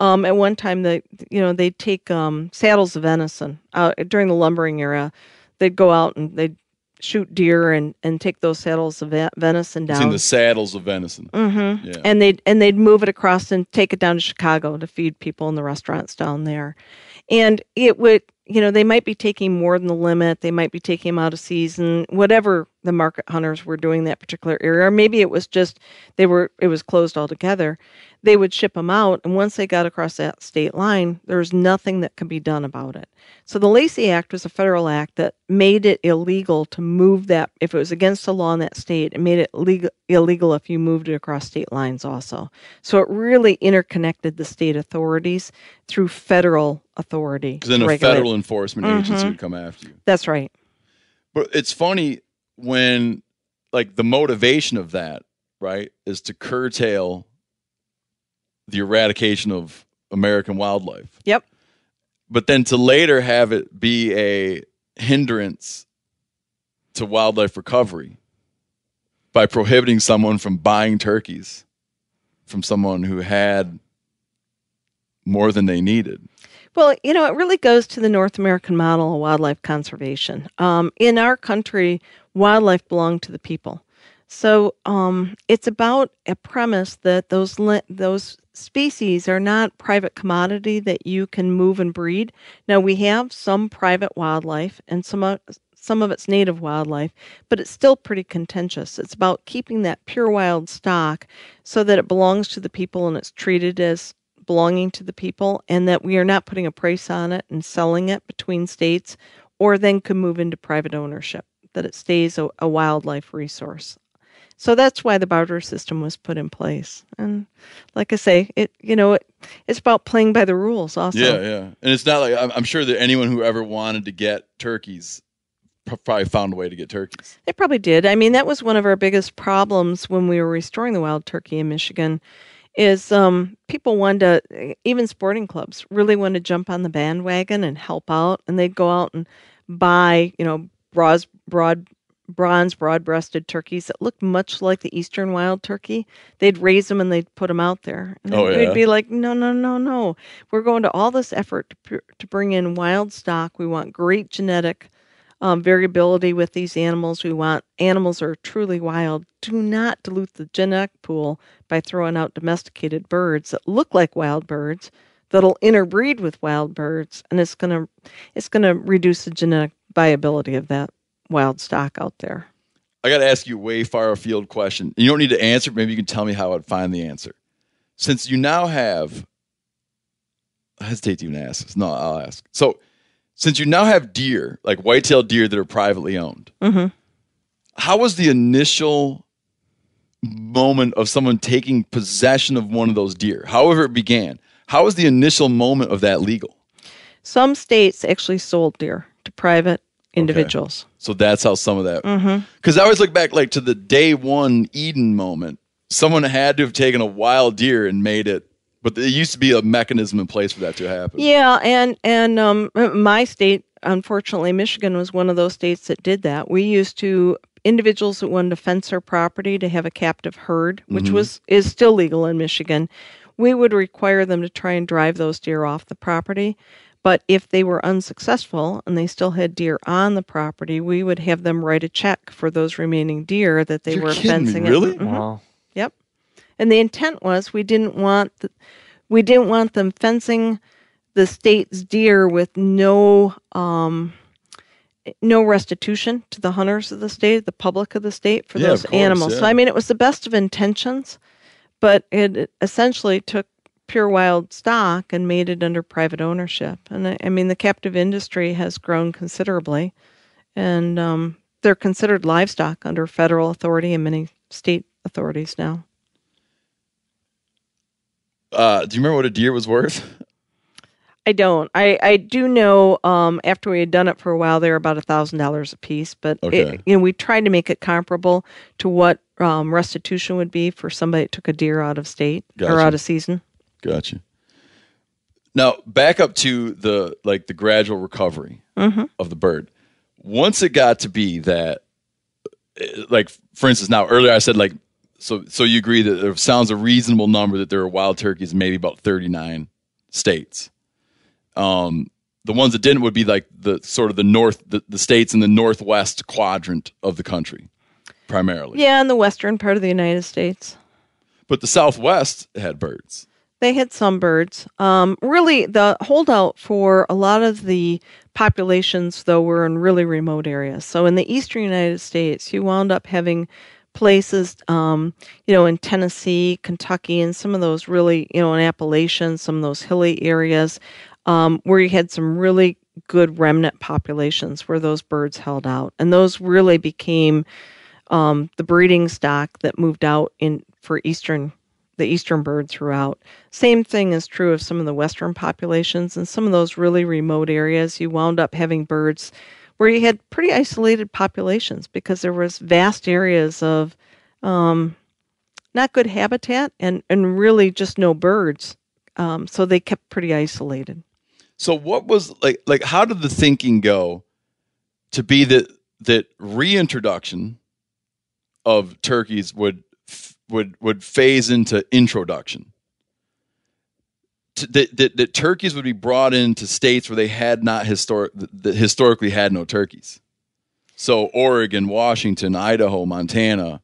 um, at one time, the you know they'd take um, saddles of venison uh, during the lumbering era. They'd go out and they'd shoot deer and, and take those saddles of ve- venison It's in down. the saddles of venison. Mm-hmm. Yeah. And they'd and they'd move it across and take it down to Chicago to feed people in the restaurants down there. And it would, you know, they might be taking more than the limit. They might be taking them out of season, whatever the market hunters were doing that particular area. Or maybe it was just they were it was closed altogether. They would ship them out, and once they got across that state line, there was nothing that could be done about it. So the Lacey Act was a federal act that made it illegal to move that if it was against the law in that state. It made it legal, illegal if you moved it across state lines also. So it really interconnected the state authorities through federal authority. Because then a federal enforcement agency Mhm. would come after you. That's right. But it's funny when, like, the motivation of that, right, is to curtail the eradication of American wildlife. Yep. But then to later have it be a hindrance to wildlife recovery by prohibiting someone from buying turkeys from someone who had more than they needed. Well, you know, it really goes to the North American model of wildlife conservation. Um, in our country, wildlife belonged to the people. So um, it's about a premise that those those species are not private commodity that you can move and breed. Now we have some private wildlife and some of, some of it's native wildlife, but it's still pretty contentious. It's about keeping that pure wild stock so that it belongs to the people and it's treated as belonging to the people and that we are not putting a price on it and selling it between states or then could move into private ownership that it stays a, a wildlife resource so that's why the barter system was put in place and like i say it you know it, it's about playing by the rules also Yeah, yeah. And it's not like I'm, I'm sure that anyone who ever wanted to get turkeys probably found a way to get turkeys. They probably did. I mean, that was one of our biggest problems when we were restoring the wild turkey in Michigan. Is um, people wanted to, even sporting clubs really wanted to jump on the bandwagon and help out, and they'd go out and buy, you know, broad, broad, bronze, broad-breasted turkeys that looked much like the eastern wild turkey. They'd raise them and they'd put them out there, and Oh, we'd yeah. be like, no, no, no, no. We're going to all this effort to pr- to bring in wild stock. We want great genetic um, variability with these animals. We want animals that are truly wild. Do not dilute the genetic pool by throwing out domesticated birds that look like wild birds that'll interbreed with wild birds, and it's gonna it's gonna reduce the genetic viability of that wild stock out there. I got to ask you a way far afield question. You don't need to answer. Maybe you can tell me how I'd find the answer. Since you now have, I hesitate to even ask this. No, I'll ask. So, since you now have deer, like white-tailed deer that are privately owned, Mm-hmm. how was the initial moment of someone taking possession of one of those deer, however it began? How was the initial moment of that legal? Some states actually sold deer to private individuals. So that's how some of that. Mm-hmm. Because I always look back like to the day one Eden moment. Someone had to have taken a wild deer and made it, but there used to be a mechanism in place for that to happen. Yeah, and and um, my state, unfortunately, Michigan was one of those states that did that. We used to individuals that wanted to fence their property to have a captive herd, which Mhm. was is still legal in Michigan. We would require them to try and drive those deer off the property. But if they were unsuccessful and they still had deer on the property, we would have them write a check for those remaining deer that they You're were kidding me, fencing. it. really? Mhm. Wow. Yep. And the intent was we didn't want the, we didn't want them fencing the state's deer with no um no restitution to the hunters of the state, the public of the state for Yeah, those course, animals. So. I mean, it was the best of intentions, but it essentially took pure wild stock and made it under private ownership. And I, I mean, the captive industry has grown considerably, and um, they're considered livestock under federal authority and many state authorities now. Uh, do you remember what a deer was worth? I don't. I, I do know um, after we had done it for a while, they were about a thousand dollars a piece. But Okay. it, you know, we tried to make it comparable to what um, restitution would be for somebody that took a deer out of state or out of season. Gotcha. Now back up to the like the gradual recovery Mhm. of the bird. Once it got to be that, eh, like for instance, now earlier I said like, so so you agree that it sounds a reasonable number that there are wild turkeys in maybe about thirty nine states. Um, the ones that didn't would be like the sort of the north, the, the states in the northwest quadrant of the country, primarily. Yeah, in the western part of the United States. But the southwest had birds. They had some birds. Um, really, the holdout for a lot of the populations, though, were in really remote areas. So in the eastern United States, you wound up having places, um, you know, in Tennessee, Kentucky, and some of those really, you know, in Appalachian, some of those hilly areas, um, where you had some really good remnant populations where those birds held out. And those really became um, the breeding stock that moved out in for eastern the eastern bird throughout. Same thing is true of some of the western populations and some of those really remote areas. You wound up having birds where you had pretty isolated populations because there was vast areas of um, not good habitat and and really just no birds. Um, so they kept pretty isolated. So what was like like how did the thinking go to be that that reintroduction of turkeys would would would phase into introduction? That, that that turkeys would be brought into states where they had not historic that historically had no turkeys. So Oregon, Washington, Idaho, Montana,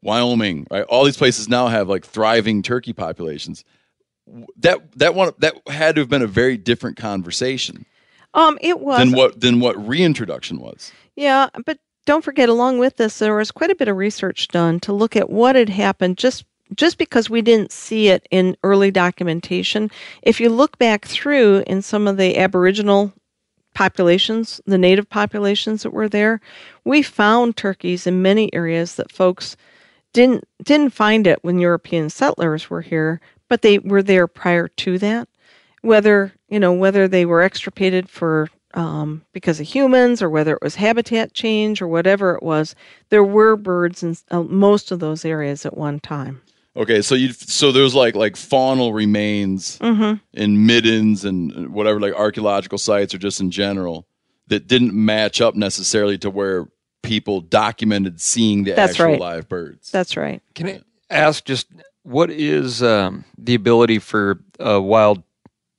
Wyoming, right? All these places now have like thriving turkey populations. That that one that had to have been a very different conversation Um, it was than what than what reintroduction was. Yeah, but don't forget, along with this, there was quite a bit of research done to look at what had happened just just because we didn't see it in early documentation. If you look back through in some of the Aboriginal populations, the native populations that were there, we found turkeys in many areas that folks didn't didn't find it when European settlers were here, but they were there prior to that. Whether you know whether they were extirpated for um, because of humans or whether it was habitat change or whatever it was, there were birds in uh, most of those areas at one time. Okay, so you so there's like like faunal remains Mhm. in middens and whatever like archaeological sites or just in general that didn't match up necessarily to where people documented seeing the That's actual right. live birds. That's right. Can I ask just what is um, the ability for a wild,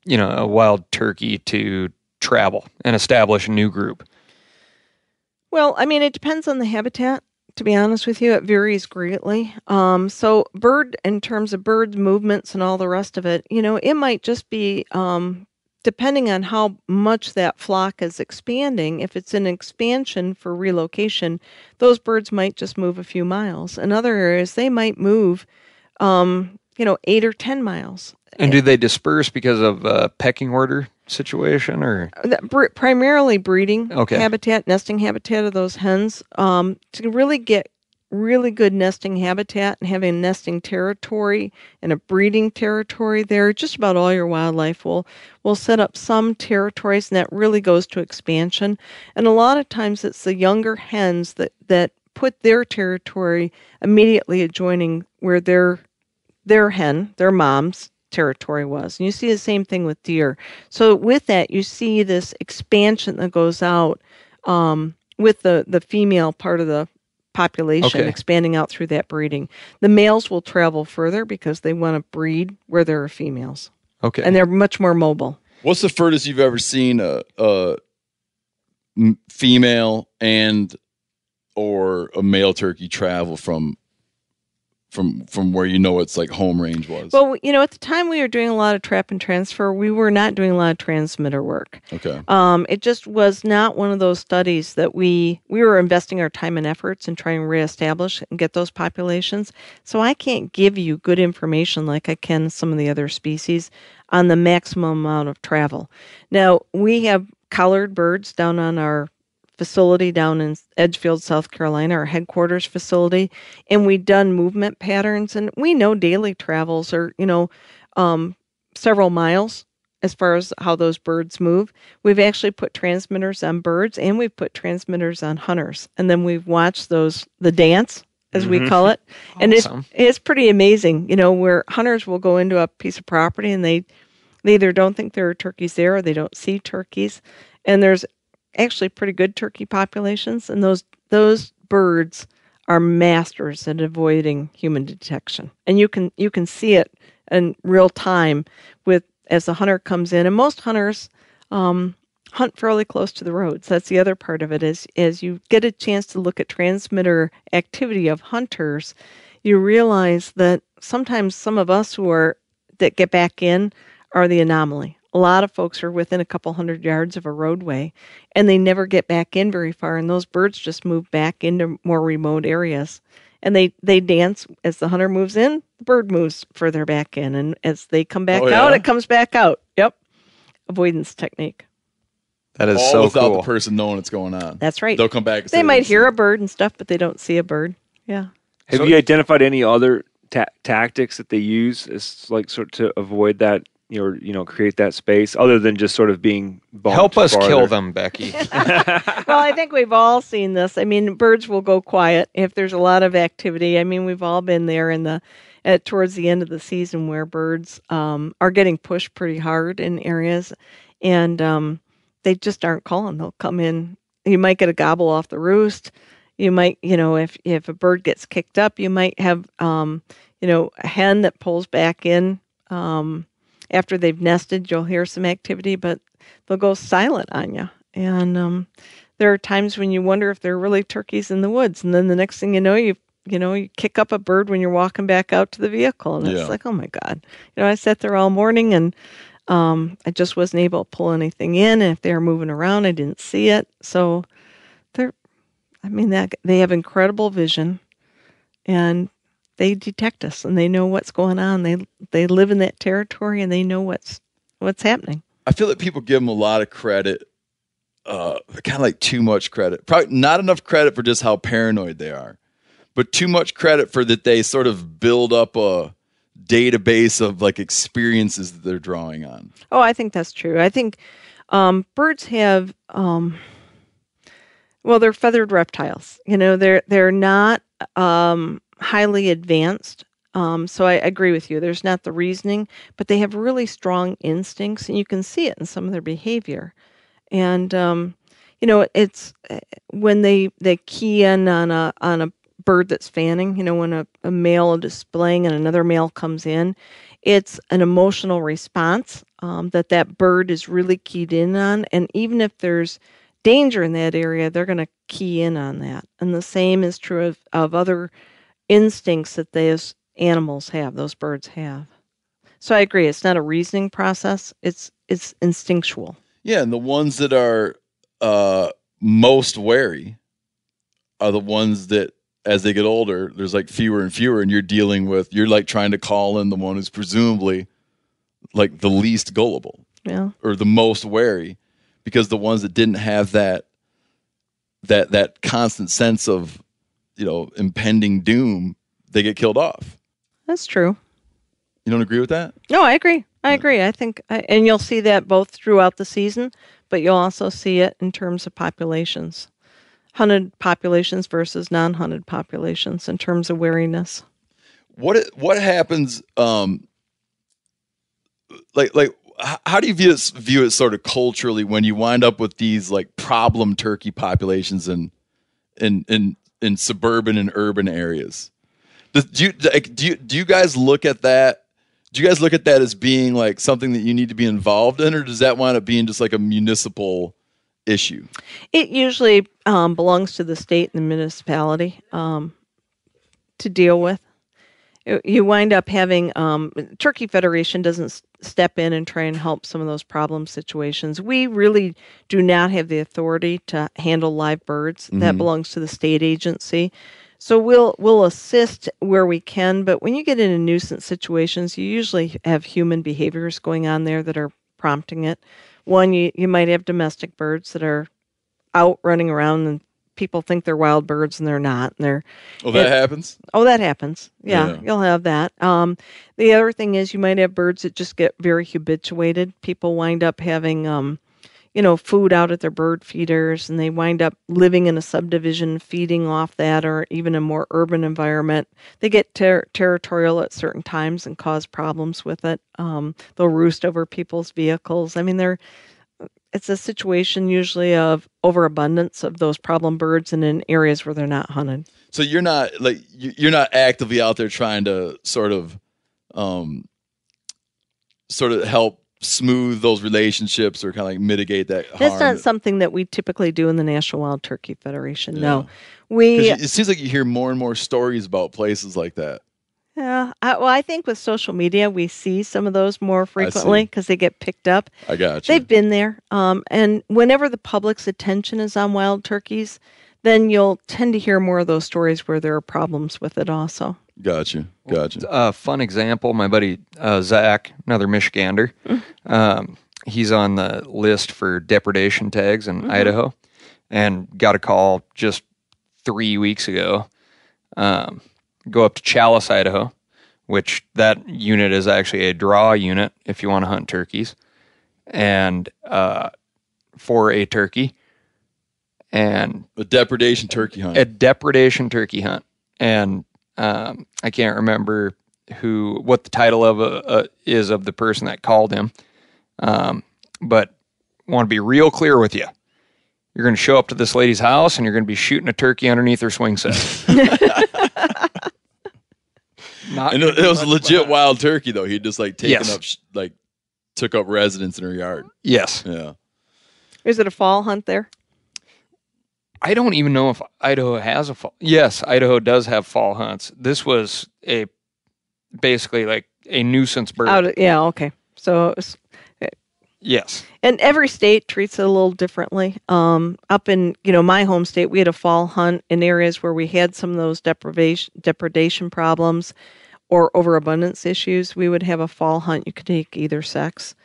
you know, a wild turkey to travel and establish a new group? Well, I mean, it depends on the habitat. To be honest with you, it varies greatly. Um, so, bird, in terms of bird movements and all the rest of it, you know, it might just be um, depending on how much that flock is expanding. If it's an expansion for relocation, those birds might just move a few miles. In other areas, they might move, um, you know, eight or 10 miles. And do they disperse because of a pecking order situation or? primarily breeding Okay. habitat, nesting habitat of those hens. Um, to really get really good nesting habitat and having a nesting territory and a breeding territory there, just about all your wildlife will will set up some territories, and that really goes to expansion. And a lot of times, it's the younger hens that that put their territory immediately adjoining where their their hen, their mom's territory was. And you see the same thing with deer. So with that, you see this expansion that goes out um, with the, the female part of the population Okay. expanding out through that breeding. The males will travel further because they want to breed where there are females. Okay. And they're much more mobile. What's the furthest you've ever seen a, a female and or a male turkey travel from from from where you know it's like home range was. Well, you know, at the time we were doing a lot of trap and transfer, we were not doing a lot of transmitter work. okay. Um, it just was not one of those studies that we we were investing our time and efforts in trying to reestablish and get those populations. So I can't give you good information like I can some of the other species on the maximum amount of travel. Now we have collared birds down on our facility down in Edgefield, South Carolina, our headquarters facility, and we done movement patterns, and we know daily travels are you know um, several miles as far as how those birds move. We've actually put transmitters on birds, and we've put transmitters on hunters, and then we've watched those the dance as we Mhm. call it, and it's it's pretty amazing. You know, where hunters will go into a piece of property and they they either don't think there are turkeys there or they don't see turkeys, and there's actually pretty good turkey populations, and those those birds are masters at avoiding human detection, and you can you can see it in real time with as the hunter comes in, and most hunters um, hunt fairly close to the roads. That's the other part of it is as you get a chance to look at transmitter activity of hunters, you realize that sometimes some of us who are that get back in are the anomaly. A lot of folks are within a couple hundred yards of a roadway and they never get back in very far and those birds just move back into more remote areas. And they, they dance as the hunter moves in, the bird moves further back in and as they come back Oh, out, it comes back out. Yep. Avoidance technique. That is All so without cool. the person knowing what's going on. That's right. They'll come back. They might didn't see hear a bird and stuff, but they don't see a bird. Yeah. Have So- you identified any other ta- tactics that they use as like sort to avoid that, you know, you know, create that space other than just sort of being Help us kill them, Becky. well, I think we've all seen this. I mean, birds will go quiet if there's a lot of activity. I mean, we've all been there in the at towards the end of the season where birds um, are getting pushed pretty hard in areas, and um, they just aren't calling. They'll come in. You might get a gobble off the roost. You might, you know, if if a bird gets kicked up, you might have, um, you know, a hen that pulls back in. Um, after they've nested, you'll hear some activity, but they'll go silent on you. And um, there are times when you wonder if there are really turkeys in the woods, and then the next thing you know, you you know you kick up a bird when you're walking back out to the vehicle, and Yeah. it's like, oh my god, you know, I sat there all morning and um, I just wasn't able to pull anything in, and if they were moving around, I didn't see it. So they're, I mean, that they have incredible vision, and they detect us, and they know what's going on. They they live in that territory, and they know what's what's happening. I feel that people give them a lot of credit, uh, kind of like too much credit. Probably not enough credit for just how paranoid they are, but too much credit for that they sort of build up a database of like experiences that they're drawing on. Oh, I think that's true. I think um, birds have, um, well, they're feathered reptiles. You know, they're they're not um, highly advanced. Um, so I agree with you. There's not the reasoning, but they have really strong instincts, and you can see it in some of their behavior. And um, you know, it's uh, when they they key in on a on a bird that's fanning. You know, when a, a male is displaying and another male comes in, it's an emotional response um, that that bird is really keyed in on. And even if there's danger in that area, they're going to key in on that. And the same is true of, of other instincts that those animals have, those birds have. So I agree. It's not a reasoning process. It's it's instinctual. Yeah, and the ones that are uh, most wary are the ones that, as they get older, there's like fewer and fewer, and you're dealing with. You're like trying to call in the one who's presumably like the least gullible Yeah. or the most wary, because the ones that didn't have that that that constant sense of you know impending doom, they get killed off. That's true. You don't agree with that? No, I agree. I agree. I think, I- and you'll see that both throughout the season, but you'll also see it in terms of populations, hunted populations versus non-hunted populations in terms of wariness. what what happens um like like how do you view it view it sort of culturally when you wind up with these like problem turkey populations in in in in suburban and urban areas do you like, do you do you guys look at that do you guys look at that as being like something that you need to be involved in or does that wind up being just like a municipal issue It usually um, belongs to the state and the municipality um, to deal with. You- you wind up having um, Turkey Federation doesn't step in and try and help some of those problem situations. We really do not have the authority to handle live birds. That Mhm. belongs to the state agency. So we'll we'll assist where we can, but when you get into nuisance situations, you usually have human behaviors going on there that are prompting it. One, you, you might have domestic birds that are out running around and people think they're wild birds and they're not. And they're Oh, that it- happens? Oh, that happens. Yeah, Yeah. you'll have that. Um, the other thing is you might have birds that just get very habituated. People wind up having, um, you know, food out at their bird feeders, and they wind up living in a subdivision, feeding off that, or even a more urban environment. They get ter- territorial at certain times and cause problems with it. Um, they'll roost over people's vehicles. I mean, they're it's a situation usually of overabundance of those problem birds and in areas where they're not hunted. So you're not like you- you're not actively out there trying to sort of, um, sort of help smooth those relationships or kind of like mitigate that That's harm. not something that we typically do in the National Wild Turkey Federation. No, we. it seems like you hear more and more stories about places like that. Yeah, I, well, I think with social media, we see some of those more frequently because they get picked up. I got you. They've been there, um, and whenever the public's attention is on wild turkeys, then you'll tend to hear more of those stories where there are problems with it. Also, Got you. Got you. Fun example, my buddy uh, Zach, another Michigander, um, he's on the list for depredation tags in Mhm. Idaho and got a call just three weeks ago. Um, go up to Challis, Idaho, which that unit is actually a draw unit if you want to hunt turkeys, and uh, for a turkey. And a depredation turkey hunt. A depredation turkey hunt, and um, I can't remember who what the title of uh, uh, is of the person that called him, um, but want to be real clear with you. You're going to show up to this lady's house and you're going to be shooting a turkey underneath her swing set. Not and it, it was a legit wild turkey though. He just like taken Yes. up like took up residence in her yard. Yes. Yeah. is it a fall hunt there? I don't even know if Idaho has a fall. Yes, Idaho does have fall hunts. This was a basically like a nuisance bird. Out, of- yeah, okay. So, it was- yes. and every state treats it a little differently. Um, up in you know my home state, we had a fall hunt in areas where we had some of those deprivation depredation problems or overabundance issues. We would have a fall hunt. You could take either sex.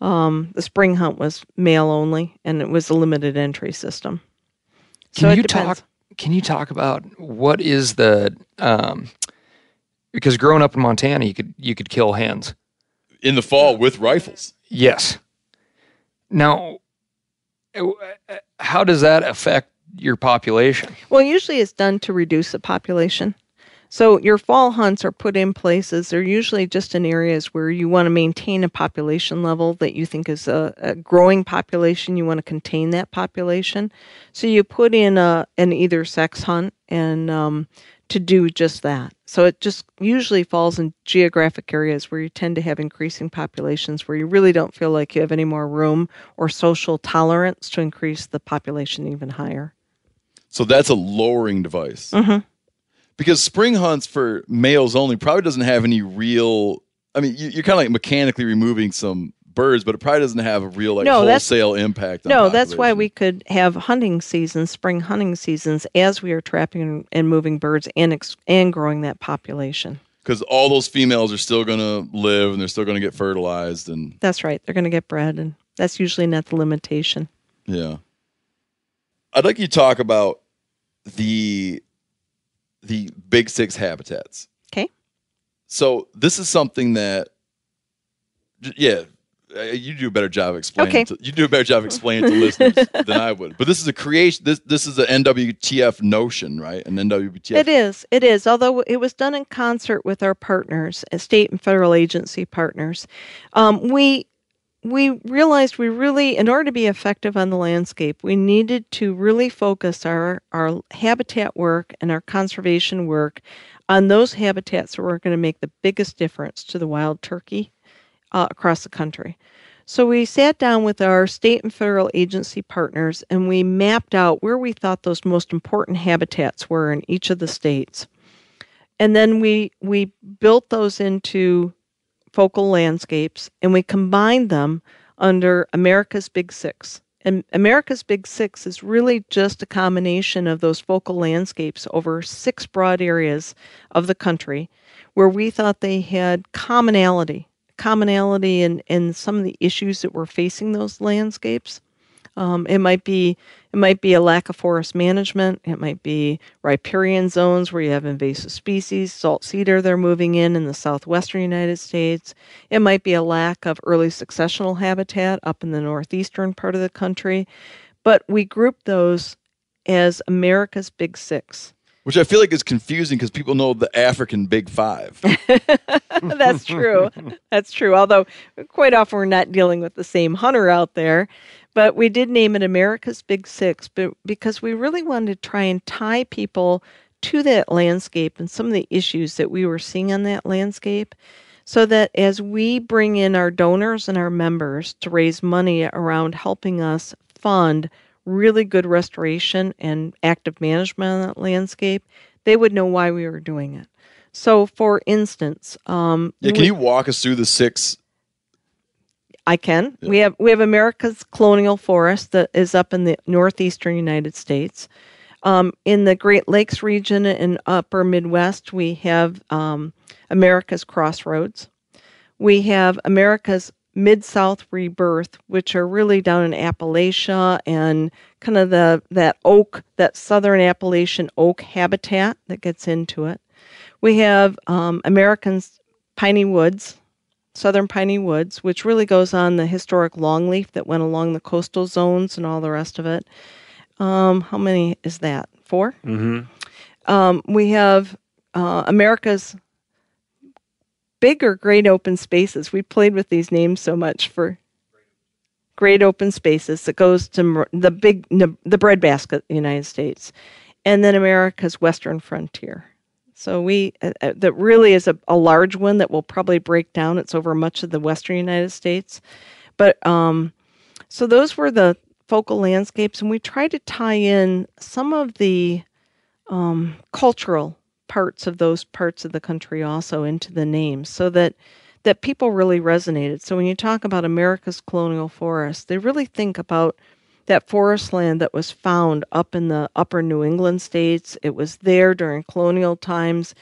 Um, the spring hunt was male only, and it was a limited entry system. Can So you depends. talk? Can you talk about what is the? Um, because growing up in Montana, you could you could kill hens in the fall with rifles. Yes. Now, uh, how does that affect your population? Well, usually it's done to reduce the population. So your fall hunts are put in places. They're usually just in areas where you want to maintain a population level that you think is a, a growing population. You want to contain that population. So you put in a an either sex hunt and um, to do just that. So it just usually falls in geographic areas where you tend to have increasing populations where you really don't feel like you have any more room or social tolerance to increase the population even higher. So that's a lowering device. Mhm. Because spring hunts for males only probably doesn't have any real. I mean, you're kind of like mechanically removing some birds, but it probably doesn't have a real like No, wholesale impact. On No, that's why we could have hunting seasons, spring hunting seasons, as we are trapping and, moving birds and ex- and growing that population. because all those females are still going to live and they're still going to get fertilized and That's right. They're going to get bred, and that's usually not the limitation. yeah. I'd like you to talk about the the big six habitats. Okay. So this is something that, yeah, you do a better job explaining. Okay. To, you do a better job explaining to listeners than I would. But this is a creation. This this is an NWTF notion, right? An NWTF. It is. It is. Although it was done in concert with our partners, uh, state and federal agency partners, um, we we realized we really, in order to be effective on the landscape, we needed to really focus our our habitat work and our conservation work on those habitats that were going to make the biggest difference to the wild turkey uh, across the country. So we sat down with our state and federal agency partners and we mapped out where we thought those most important habitats were in each of the states. and then we we built those into focal landscapes and we combined them under America's Big Six. And America's Big Six is really just a combination of those focal landscapes over six broad areas of the country where we thought they had commonality, commonality and in some of the issues that were facing those landscapes. Um, it might be it might be a lack of forest management. It might be riparian zones where you have invasive species, salt cedar they're moving in in the southwestern United States. It might be a lack of early successional habitat up in the northeastern part of the country. But we group those as America's Big Six. Which I feel like is confusing because people know the African Big Five. That's true. That's true. Although quite often we're not dealing with the same hunter out there. But we did name it America's Big Six, but because we really wanted to try and tie people to that landscape and some of the issues that we were seeing on that landscape. So that as we bring in our donors and our members to raise money around helping us fund really good restoration and active management on that landscape, they would know why we were doing it. So, for instance, um, Yeah, can we- you walk us through the six? I can. We have we have America's colonial forest that is up in the northeastern United States. Um, in the Great Lakes region and upper Midwest, we have um, America's Crossroads. We have America's Mid South Rebirth, which are really down in Appalachia and kind of the that oak, that southern Appalachian oak habitat that gets into it. We have um, Americans Piney Woods, southern piney woods, which really goes on the historic longleaf that went along the coastal zones and all the rest of it. Um, how many is that? 4 Mm-hmm. Um, we have uh, America's bigger great open spaces. We played with these names so much for great open spaces that goes to the big the breadbasket the United States, and then America's western frontier. So we uh, uh, that really is a, a large one that will probably break down. It's over much of the western United States, but um, so those were the focal landscapes, and we tried to tie in some of the um, cultural parts of those parts of the country also into the names, so that that people really resonated. So when you talk about America's colonial forest, they really think about that forest land that was found up in the upper New England states. It was there during colonial times.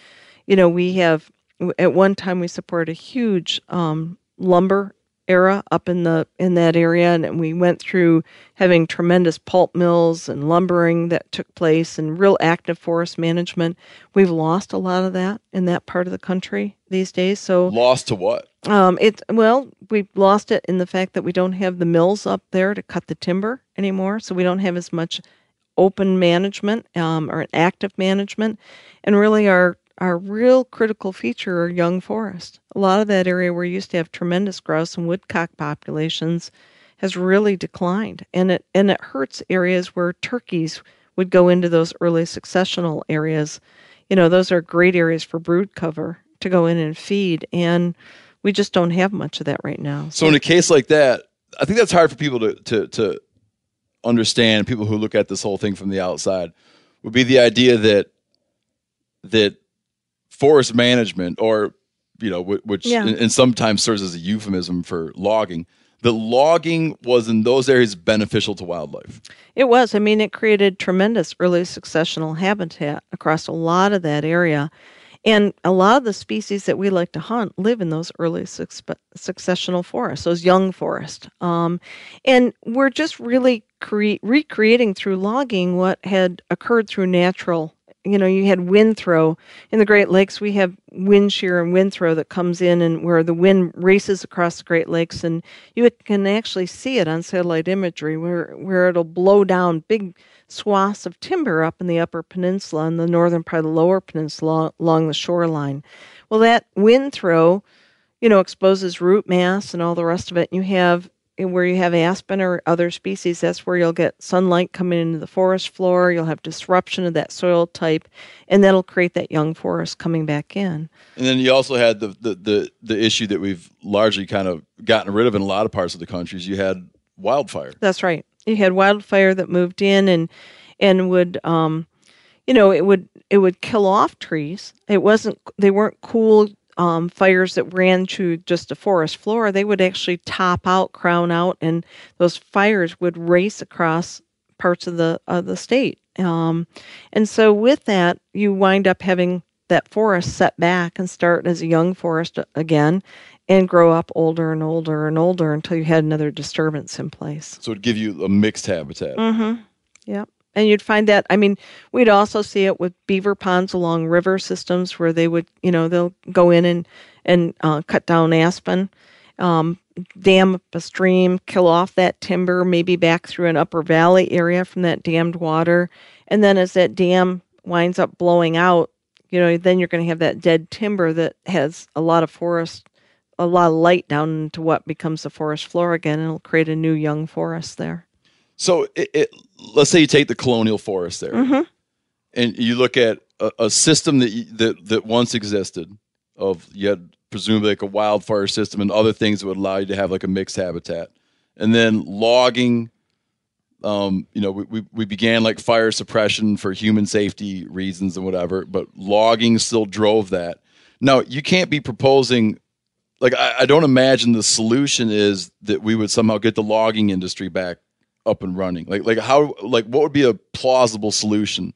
You know, we have at one time we supported a huge um, lumber era up in the in that area and we went through having tremendous pulp mills and lumbering that took place and real active forest management we've lost a lot of that in that part of the country these days so Lost to what? um, it well, we've lost it in the fact that we don't have the mills up there to cut the timber anymore, so we don't have as much open management um, or active management, and really our our real critical feature are young forest. A lot of that area where you used to have tremendous grouse and woodcock populations has really declined, and it and it hurts areas where turkeys would go into those early successional areas. You know, those are great areas for brood cover to go in and feed, and we just don't have much of that right now. So in a case like that, I think that's hard for people to to to understand. People who look at this whole thing from the outside would be the idea that that forest management, or you know, which Yeah. and, sometimes serves as a euphemism for logging. The logging was in those areas beneficial to wildlife. It was. I mean, it created tremendous early successional habitat across a lot of that area. And a lot of the species that we like to hunt live in those early succe- successional forests, those young forests. Um, and we're just really cre- recreating through logging what had occurred through natural. You know, you had wind throw in the Great Lakes. We have wind shear and wind throw that comes in, and where the wind races across the Great Lakes, and you can actually see it on satellite imagery, where where it'll blow down big swaths of timber up in the upper peninsula and the northern part of the lower peninsula along the shoreline. Well, that wind throw, you know, exposes root mass and all the rest of it. And you have where you have aspen or other species, that's where you'll get sunlight coming into the forest floor. You'll have disruption of that soil type, and that'll create that young forest coming back in. And then you also had the, the the the issue that we've largely kind of gotten rid of in a lot of parts of the countries. You had wildfire. That's right. You had wildfire that moved in and and would um, you know, it would it would kill off trees. It wasn't they weren't cool um, fires that ran to just the forest floor. They would actually top out, crown out, and those fires would race across parts of the of the state. Um, and so with that, you wind up having that forest set back and start as a young forest again and grow up older and older and older until you had another disturbance in place. So it'd give you a mixed habitat. Mm-hmm. Yep. And you'd find that, I mean, we'd also see it with beaver ponds along river systems where they would, you know, they'll go in and, and uh, cut down aspen, um, dam up a stream, kill off that timber, maybe back through an upper valley area from that dammed water. And then as that dam winds up blowing out, you know, then you're going to have that dead timber that has a lot of forest, a lot of light down into what becomes the forest floor again, and it'll create a new young forest there. So it, it, let's say you take the colonial forest there, Mhm. and you look at a, a system that, you, that that once existed. Of you had presumably like a wildfire system and other things that would allow you to have like a mixed habitat, and then logging. Um, you know, we, we, we began like fire suppression for human safety reasons and whatever, but logging still drove that. Now you can't be proposing like I, I don't imagine the solution is that we would somehow get the logging industry back up and running. Like like how like what would be a plausible solution?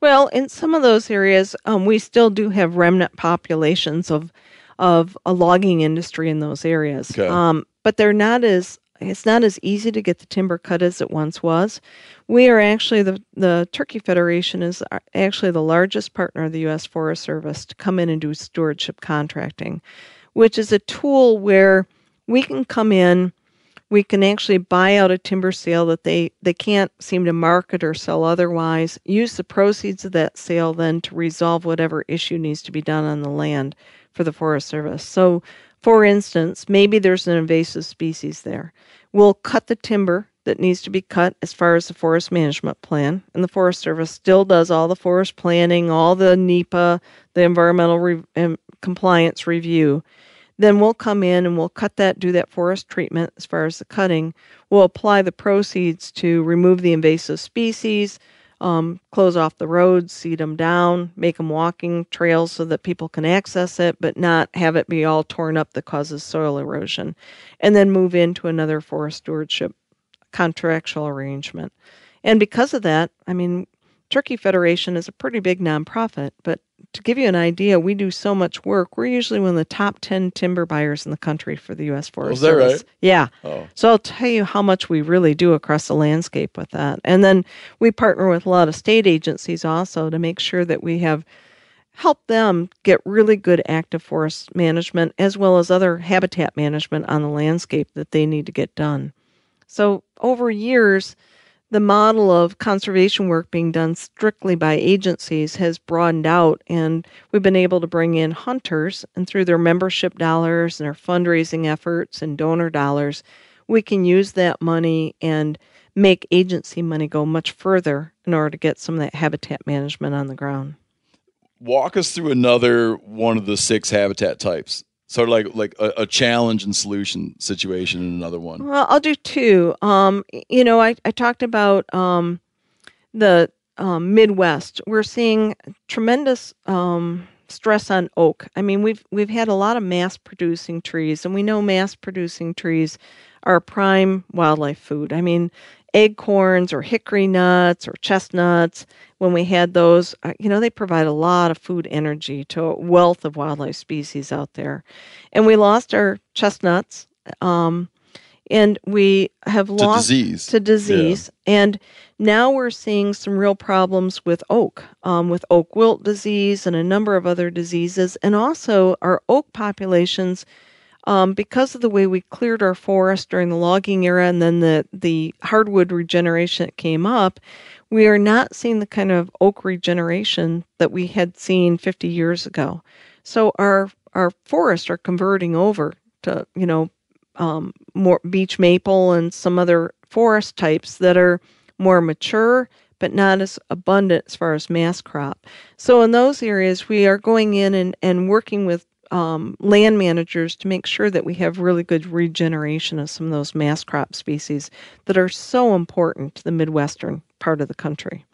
Well, in some of those areas, um, we still do have remnant populations of of a logging industry in those areas. Okay. Um, but they're not as it's not as easy to get the timber cut as it once was. We are actually the the Turkey Federation is actually the largest partner of the U.S. Forest Service to come in and do stewardship contracting, which is a tool where we can come in we can actually buy out a timber sale that they, they can't seem to market or sell otherwise, use the proceeds of that sale then to resolve whatever issue needs to be done on the land for the Forest Service. So, for instance, maybe there's an invasive species there. We'll cut the timber that needs to be cut as far as the forest management plan, and the Forest Service still does all the forest planning, all the NEPA, the environmental re- compliance review then we'll come in and we'll cut that, do that forest treatment as far as the cutting. We'll apply the proceeds to remove the invasive species, um, close off the roads, seed them down, make them walking trails so that people can access it, but not have it be all torn up that causes soil erosion. And then move into another forest stewardship contractual arrangement. And because of that, I mean, Turkey Federation is a pretty big nonprofit, but to give you an idea, we do so much work. We're usually one of the top 10 timber buyers in the country for the U.S. Forest oh, is that Service. right? Yeah. Oh. So I'll tell you how much we really do across the landscape with that. And then we partner with a lot of state agencies also to make sure that we have helped them get really good active forest management as well as other habitat management on the landscape that they need to get done. So over years, the model of conservation work being done strictly by agencies has broadened out, and we've been able to bring in hunters, and through their membership dollars and their fundraising efforts and donor dollars, we can use that money and make agency money go much further in order to get some of that habitat management on the ground. Walk us through another one of the six habitat types. Sort of like like a, a challenge and solution situation in another one. Well, I'll do two. Um, you know, I, I talked about um, the um, Midwest. We're seeing tremendous um, stress on oak. I mean, we've we've had a lot of mast producing trees, and we know mast producing trees are prime wildlife food. I mean, acorns or hickory nuts or chestnuts. When we had those, uh, you know, they provide a lot of food energy to a wealth of wildlife species out there, and we lost our chestnuts. Um, and we have To lost disease. to disease and now we're seeing some real problems with oak um, with oak wilt disease and a number of other diseases and also our oak populations um, because of the way we cleared our forest during the logging era and then the, the hardwood regeneration that came up we are not seeing the kind of oak regeneration that we had seen 50 years ago so our our forests are converting over to you know um, more beech maple and some other forest types that are more mature but not as abundant as far as mast crop. So in those areas, we are going in and, and working with um, land managers to make sure that we have really good regeneration of some of those mast crop species that are so important to the Midwestern part of the country.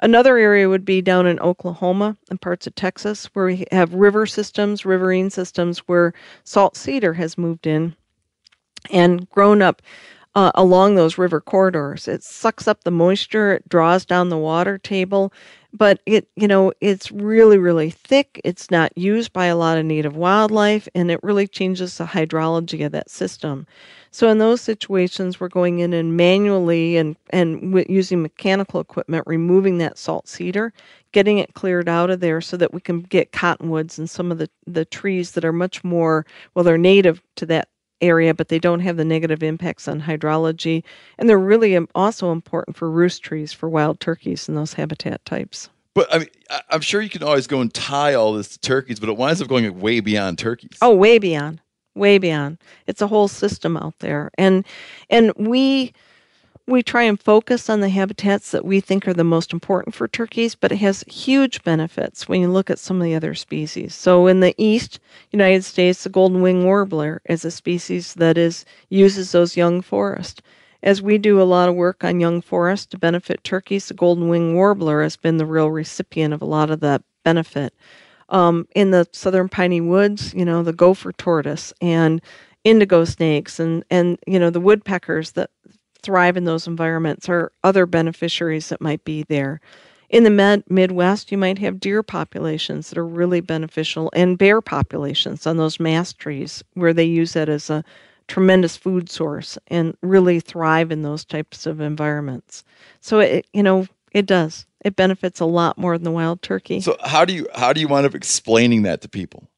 Another area would be down in Oklahoma and parts of Texas where we have river systems, riverine systems where salt cedar has moved in and grown up uh, along those river corridors. It sucks up the moisture, it draws down the water table, but it, you know, it's really, really thick. It's not used by a lot of native wildlife, and it really changes the hydrology of that system. So in those situations, we're going in and manually and and using mechanical equipment, removing that salt cedar, getting it cleared out of there, so that we can get cottonwoods and some of the the trees that are much more well, they're native to that area, but they don't have the negative impacts on hydrology. And they're really um, also important for roost trees for wild turkeys and those habitat types. But I mean, I'm sure you can always go and tie all this to turkeys, but it winds up going way beyond turkeys. Oh, way beyond, way beyond. It's a whole system out there, and and we we try and focus on the habitats that we think are the most important for turkeys, but it has huge benefits when you look at some of the other species. So in the east United States, the golden wing warbler is a species that is uses those young forests. As we do a lot of work on young forests to benefit turkeys, the golden wing warbler has been the real recipient of a lot of that benefit. Um, in the southern piney woods, you know, the gopher tortoise and indigo snakes and, and you know the woodpeckers that thrive in those environments or other beneficiaries that might be there. In the med- Midwest, you might have deer populations that are really beneficial and bear populations on those mast trees where they use that as a tremendous food source and really thrive in those types of environments. So it, you know, it does. It benefits a lot more than the wild turkey. So how do you how do you wind up explaining that to people?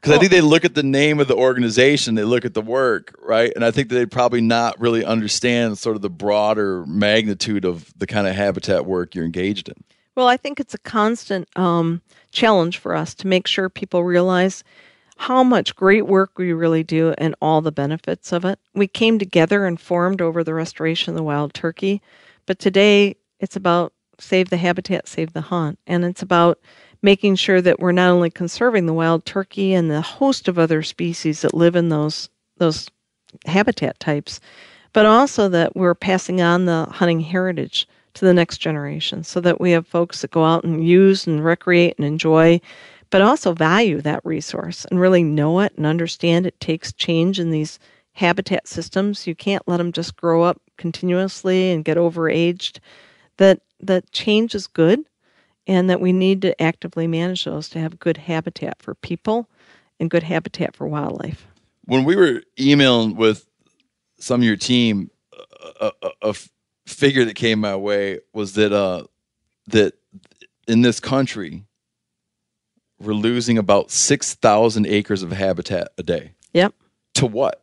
Because I think they look at the name of the organization, they look at the work, right? And I think that they probably not really understand sort of the broader magnitude of the kind of habitat work you're engaged in. Well, I think it's a constant um, challenge for us to make sure people realize how much great work we really do and all the benefits of it. We came together and formed over the restoration of the wild turkey, but today it's about save the habitat, save the hunt, and it's about making sure that we're not only conserving the wild turkey and the host of other species that live in those those habitat types, but also that we're passing on the hunting heritage to the next generation so that we have folks that go out and use and recreate and enjoy but also value that resource and really know it and understand it takes change in these habitat systems. You can't let them just grow up continuously and get overaged. That that change is good and that we need to actively manage those to have good habitat for people and good habitat for wildlife When we were emailing with some of your team, a figure that came my way was that uh, that in this country we're losing about six thousand acres of habitat a day. yep To what?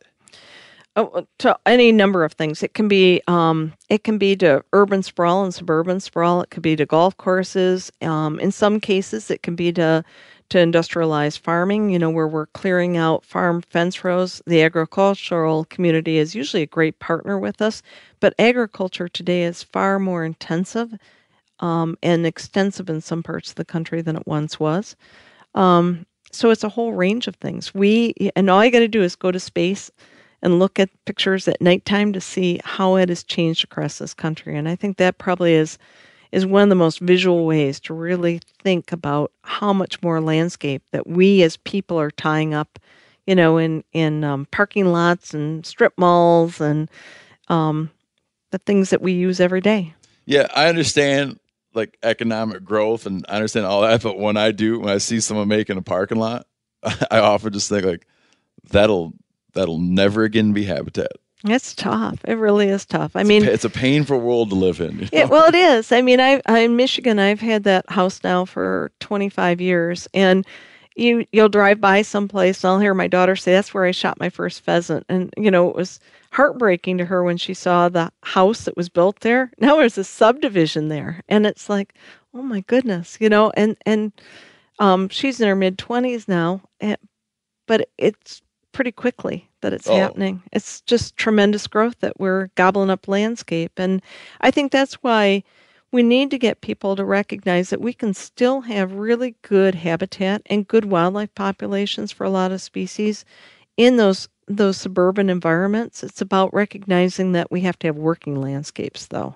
Oh, to any number of things. It can be um, it can be to urban sprawl and suburban sprawl. It could be to golf courses. Um, in some cases, it can be to to industrialized farming. You know, where we're clearing out farm fence rows. The agricultural community is usually a great partner with us, but agriculture today is far more intensive um, and extensive in some parts of the country than it once was. Um, so it's a whole range of things. We and all you got to do is go to space and look at pictures at nighttime to see how it has changed across this country. And I think that probably is is one of the most visual ways to really think about how much more landscape that we as people are tying up, you know, in in um, parking lots and strip malls and um, the things that we use every day. Yeah, I understand like economic growth and I understand all that, but when I do, when I see someone making a parking lot, I often just think like that'll that'll never again be habitat. It's tough. It really is tough. I mean, it's a painful world to live in. you know? It, well, it is. I mean, I, I in Michigan. I've had that house now for 25 years, and you you'll drive by someplace, and I'll hear my daughter say, "That's where I shot my first pheasant," and you know, it was heartbreaking to her when she saw the house that was built there. Now there's a subdivision there, and it's like, oh my goodness, you know, and and um, she's in her mid 20s now, and, but it's pretty quickly that it's Oh. happening. It's just tremendous growth that we're gobbling up landscape. And I think that's why we need to get people to recognize that we can still have really good habitat and good wildlife populations for a lot of species in those those suburban environments. It's about recognizing that we have to have working landscapes though.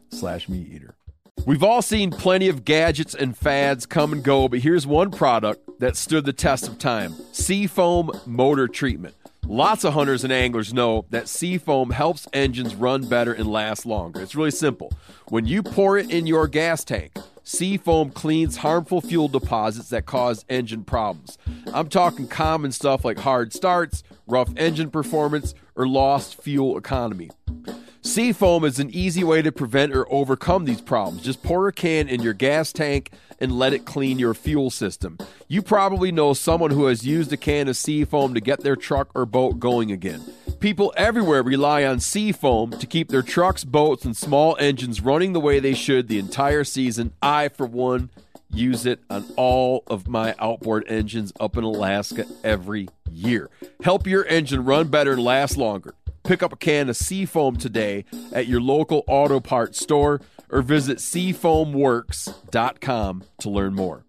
slash meat eater. We've all seen plenty of gadgets and fads come and go, but here's one product that stood the test of time Seafoam Motor Treatment. Lots of hunters and anglers know that seafoam helps engines run better and last longer. It's really simple. When you pour it in your gas tank, seafoam cleans harmful fuel deposits that cause engine problems. I'm talking common stuff like hard starts, rough engine performance, or lost fuel economy. Seafoam is an easy way to prevent or overcome these problems. Just pour a can in your gas tank and let it clean your fuel system. You probably know someone who has used a can of Seafoam to get their truck or boat going again. People everywhere rely on Seafoam to keep their trucks, boats, and small engines running the way they should the entire season. I, for one, use it on all of my outboard engines up in Alaska every year. Help your engine run better and last longer. Pick up a can of Seafoam today at your local auto parts store or visit seafoamworks.com to learn more.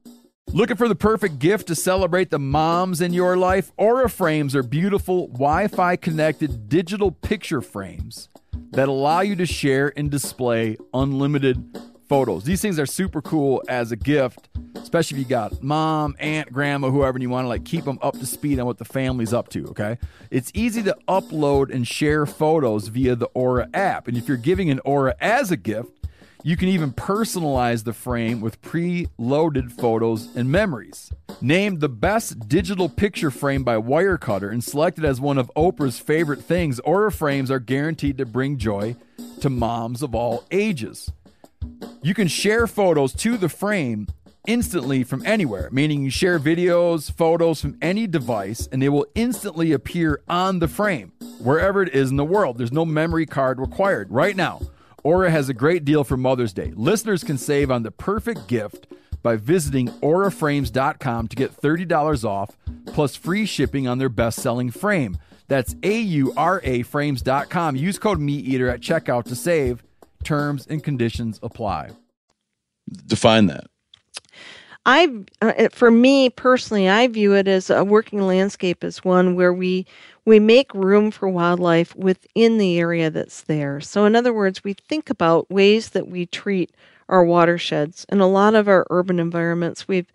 Looking for the perfect gift to celebrate the moms in your life? Aura frames are beautiful Wi Fi connected digital picture frames that allow you to share and display unlimited photos. These things are super cool as a gift, especially if you got mom, aunt, grandma, whoever, and you want to like keep them up to speed on what the family's up to. Okay, it's easy to upload and share photos via the Aura app, and if you're giving an Aura as a gift, you can even personalize the frame with pre-loaded photos and memories. Named the best digital picture frame by Wirecutter and selected as one of Oprah's favorite things, Aura frames are guaranteed to bring joy to moms of all ages. You can share photos to the frame instantly from anywhere, meaning you share videos, photos from any device, and they will instantly appear on the frame, wherever it is in the world. There's no memory card required. Right now, Aura has a great deal for Mother's Day. Listeners can save on the perfect gift by visiting auraframes.com to get $30 off plus free shipping on their best selling frame. That's A U R A frames.com. Use code MeatEater at checkout to save. Terms and conditions apply. Define that. I, uh, for me personally, I view it as a working landscape as one where we we make room for wildlife within the area that's there. So, in other words, we think about ways that we treat our watersheds. In a lot of our urban environments, we've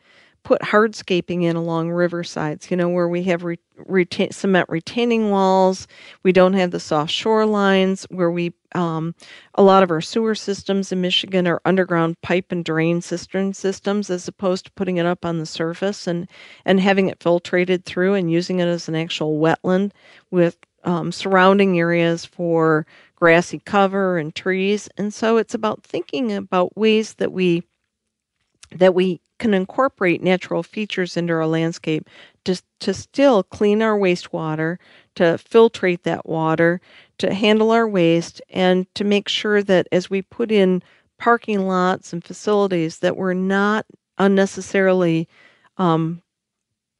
put hardscaping in along riversides, you know, where we have re- retain, cement retaining walls. We don't have the soft shorelines where we, um, a lot of our sewer systems in Michigan are underground pipe and drain cistern systems as opposed to putting it up on the surface and, and having it filtrated through and using it as an actual wetland with um, surrounding areas for grassy cover and trees. And so it's about thinking about ways that we that we can incorporate natural features into our landscape to, to still clean our wastewater, to filtrate that water, to handle our waste, and to make sure that as we put in parking lots and facilities that we're not unnecessarily um,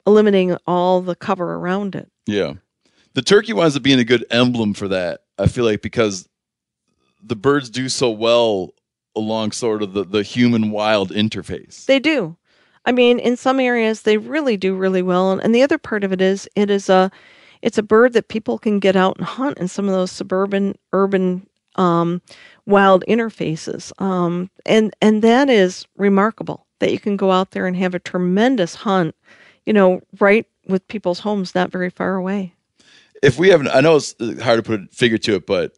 eliminating all the cover around it. Yeah. The turkey winds up being a good emblem for that. I feel like because the birds do so well along sort of the, the human wild interface. They do. I mean, in some areas they really do really well, and, and the other part of it is it is a it's a bird that people can get out and hunt in some of those suburban urban um, wild interfaces, um, and and that is remarkable that you can go out there and have a tremendous hunt, you know, right with people's homes, not very far away. if we haven't, I know it's hard to put a figure to it, but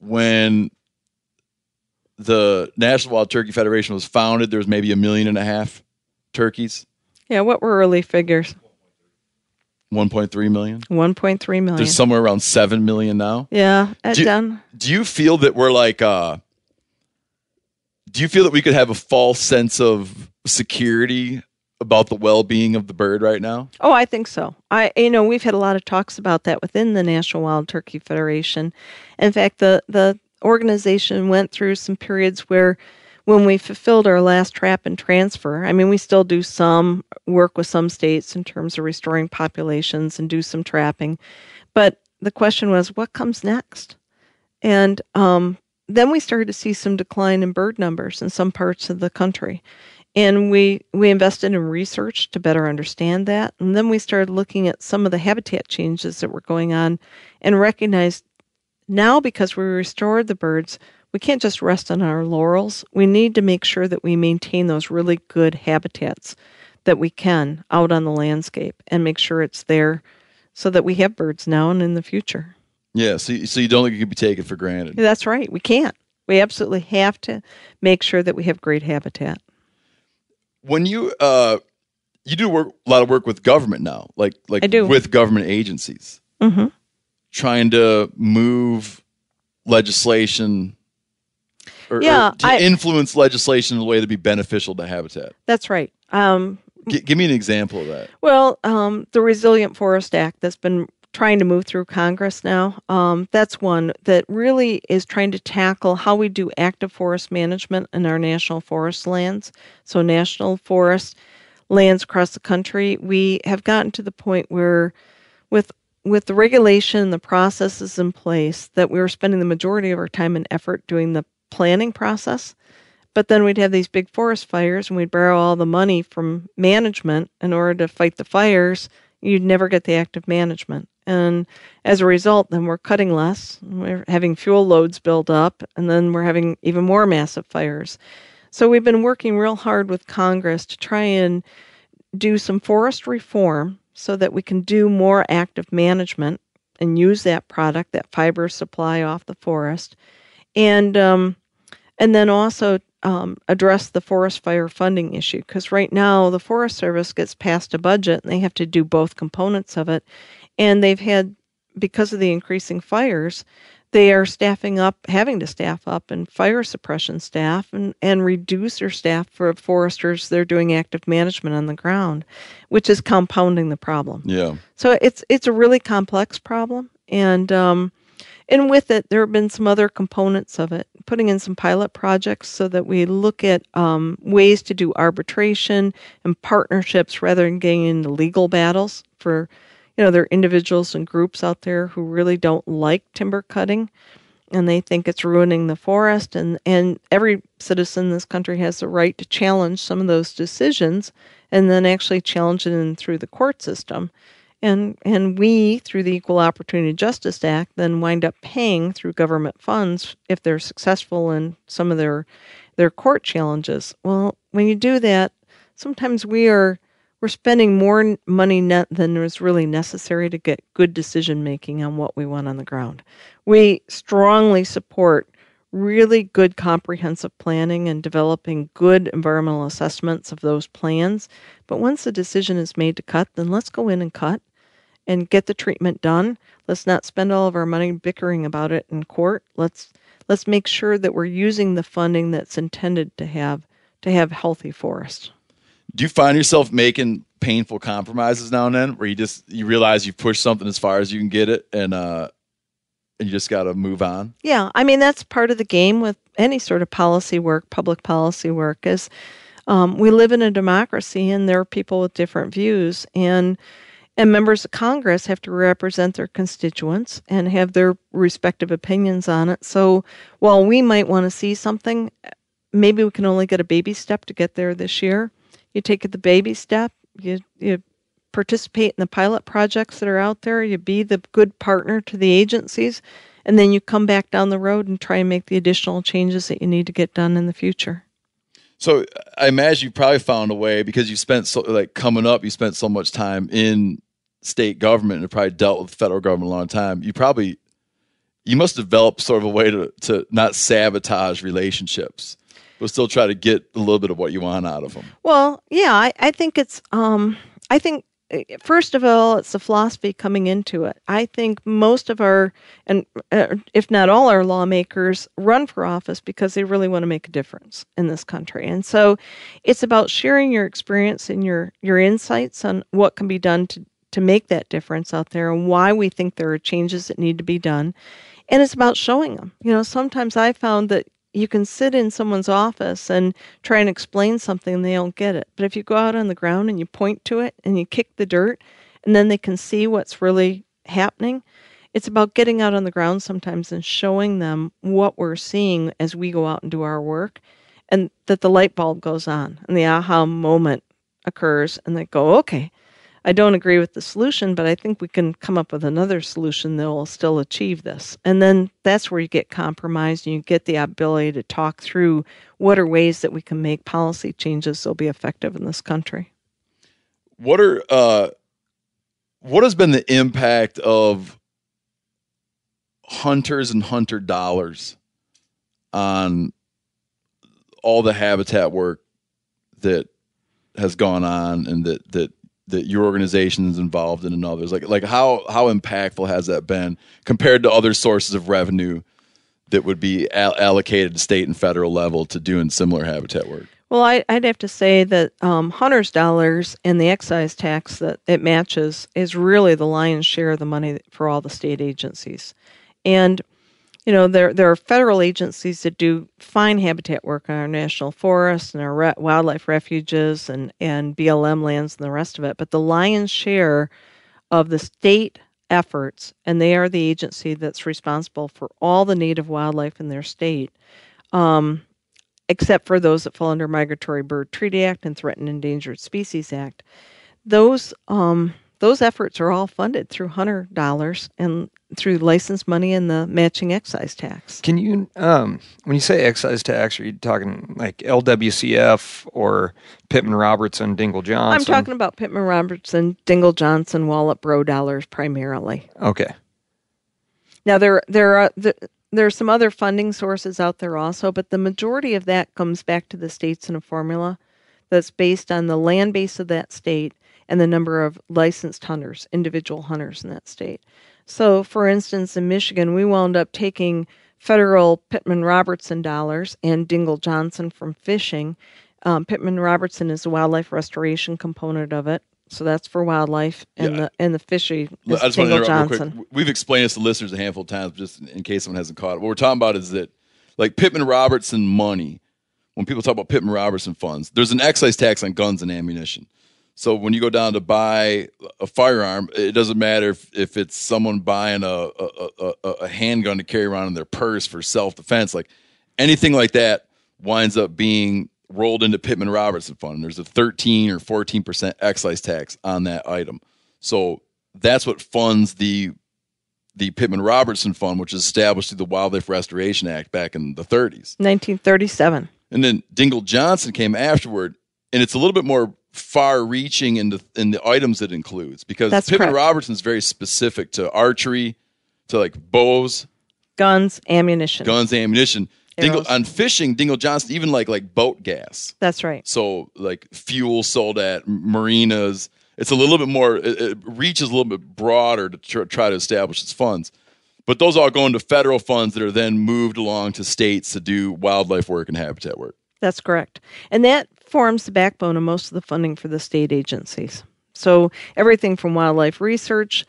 when the National Wild Turkey Federation was founded, there was maybe a million and a half turkeys, Yeah, what were early figures? 1.3 million. 1.3 million. There's somewhere around 7 million now. yeah, at Do you- done. Do you feel that we're like, uh, do you feel that we could have a false sense of security about the well being of the bird right now? Oh, I think so. I, you know, we've had a lot of talks about that within the National Wild Turkey Federation. In fact, the the organization went through some periods where, when we fulfilled our last trap and transfer, I mean, we still do some work with some states in terms of restoring populations and do some trapping, but the question was, what comes next? And um, then we started to see some decline in bird numbers in some parts of the country. And we, we invested in research to better understand that. And then we started looking at some of the habitat changes that were going on and recognized now because we restored the birds, we can't just rest on our laurels. We need to make sure that we maintain those really good habitats that we can out on the landscape and make sure it's there so that we have birds now and in the future. Yeah. So, you- so you don't think it could be taken for granted? That's right. We can't. We absolutely have to make sure that we have great habitat. When you, uh, you do work a lot of work with government now, like like I do. with government agencies, hmm trying to move legislation or, or to I- influence legislation in a way to be beneficial to habitat. That's right. Um, G- give me an example of that. Well, um, the Resilient Forest Act that's been trying to move through Congress now, um, that's one that really is trying to tackle how we do active forest management in our national forest lands. So, national forest lands across the country, we have gotten to the point where, with with the regulation and the processes in place, that we were spending the majority of our time and effort doing the planning process. But then we'd have these big forest fires and we'd borrow all the money from management in order to fight the fires. You'd never get the active management. And as a result, then we're cutting less. We're having fuel loads build up, and then we're having even more massive fires. So we've been working real hard with Congress to try and do some forest reform so that we can do more active management and use that product, that fiber supply off the forest, and um, and then also um, address the forest fire funding issue because right now the Forest Service gets passed a budget and they have to do both components of it, and they've had because of the increasing fires. They are staffing up, having to staff up, and fire suppression staff, and, and reduce their staff for foresters. They're doing active management on the ground, which is compounding the problem. Yeah. So it's it's a really complex problem, and um, and with it, there have been some other components of it. Putting in some pilot projects so that we look at um, ways to do arbitration and partnerships rather than getting into legal battles for, you know, there are individuals and groups out there who really don't like timber cutting, and they think it's ruining the forest. and And every citizen in this country has the right to challenge some of those decisions, and then actually challenge it in through the court system and and we through the equal opportunity justice act then wind up paying through government funds if they're successful in some of their their court challenges well when you do that sometimes we are we're spending more money than is really necessary to get good decision making on what we want on the ground we strongly support really good comprehensive planning and developing good environmental assessments of those plans but once the decision is made to cut then let's go in and cut and get the treatment done. Let's not spend all of our money bickering about it in court. Let's let's make sure that we're using the funding that's intended to have to have healthy forests. Do you find yourself making painful compromises now and then, where you just you realize you've pushed something as far as you can get it, and uh, and you just got to move on? Yeah, I mean that's part of the game with any sort of policy work, public policy work. Is um, we live in a democracy, and there are people with different views, and and members of Congress have to represent their constituents and have their respective opinions on it. So while we might want to see something, maybe we can only get a baby step to get there this year. You take the baby step, you you participate in the pilot projects that are out there, you be the good partner to the agencies, and then you come back down the road and try and make the additional changes that you need to get done in the future. So I imagine you probably found a way because you spent so like coming up, you spent so much time in state government and probably dealt with federal government a long time. You probably you must develop sort of a way to to not sabotage relationships, but still try to get a little bit of what you want out of them. Well, yeah, I, I think it's. Um, I think eh, first of all, it's the philosophy coming into it. I think most of our, and uh, if not all our lawmakers, run for office because they really want to make a difference in this country, and so it's about sharing your experience and your your insights on what can be done to to make that difference out there and why we think there are changes that need to be done. And it's about showing them. You know, sometimes I found that you can sit in someone's office and try and explain something and they don't get it. But if you go out on the ground and you point to it and you kick the dirt and then they can see what's really happening, it's about getting out on the ground sometimes and showing them what we're seeing as we go out and do our work and that the light bulb goes on and the aha moment occurs and they go, okay, I don't agree with the solution, but I think we can come up with another solution that will still achieve this. And then that's where you get compromised and you get the ability to talk through what are ways that we can make policy changes that'll be effective in this country. What are uh what has been the impact of hunters and hunter dollars on all the habitat work that has gone on and that that that your organization is involved in and others like like how how impactful has that been compared to other sources of revenue that would be al- allocated to state and federal level to doing similar habitat work Well, I, I'd have to say that um, hunters' dollars and the excise tax that it matches is really the lion's share of the money for all the state agencies. And, you know, there, there are federal agencies that do fine habitat work on our national forests and our re- wildlife refuges and, and BLM lands and the rest of it. But the lion's share of the state efforts, and they are the agency that's responsible for all the native wildlife in their state, um, except for those that fall under Migratory Bird Treaty Act and Threatened Endangered Species Act. Those um, those efforts are all funded through hunter dollars and through license money and the matching excise tax. Can you, um, when you say excise tax, are you talking like LWCF or Pittman Robertson, Dingell Johnson? I'm talking about Pittman Robertson, Dingell Johnson, Wallop Breaux dollars primarily. Okay. Now there there are there, there are some other funding sources out there also, but the majority of that comes back to the states in a formula that's based on the land base of that state and the number of licensed hunters, individual hunters in that state. So, for instance, in Michigan, we wound up taking federal Pittman Robertson dollars and Dingell Johnson from fishing. Um, Pittman Robertson is the wildlife restoration component of it, so that's for wildlife, and Yeah. the and the fishery is I just want to Dingell interrupt Johnson. real quick. We've explained this to listeners a handful of times, just in case someone hasn't caught it. What we're talking about is that, like Pittman Robertson money, when people talk about Pittman Robertson funds, there's an excise tax on guns and ammunition. So when you go down to buy a firearm, it doesn't matter if, if it's someone buying a, a, a, a- handgun to carry around in their purse for self defense. Like anything like that winds up being rolled into Pittman Robertson fund. There's a 13 or 14 percent excise tax on that item. So that's what funds the the Pittman Robertson Fund, which is established through the Wildlife Restoration Act back in the 30s. 1937. And then Dingell Johnson came afterward, and it's a little bit more far-reaching in the in the items it includes because That's Pittman correct. Robertson is very specific to archery, to like bows, Guns, ammunition. guns, ammunition. Dingell, on fishing, Dingell Johnson even like like boat gas. That's right. So like fuel sold at marinas. It's a little bit more. It, it reaches a little bit broader to tr- try to establish its funds. But those all go into federal funds that are then moved along to states to do wildlife work and habitat work. That's correct. And that forms the backbone of most of the funding for the state agencies. So everything from wildlife research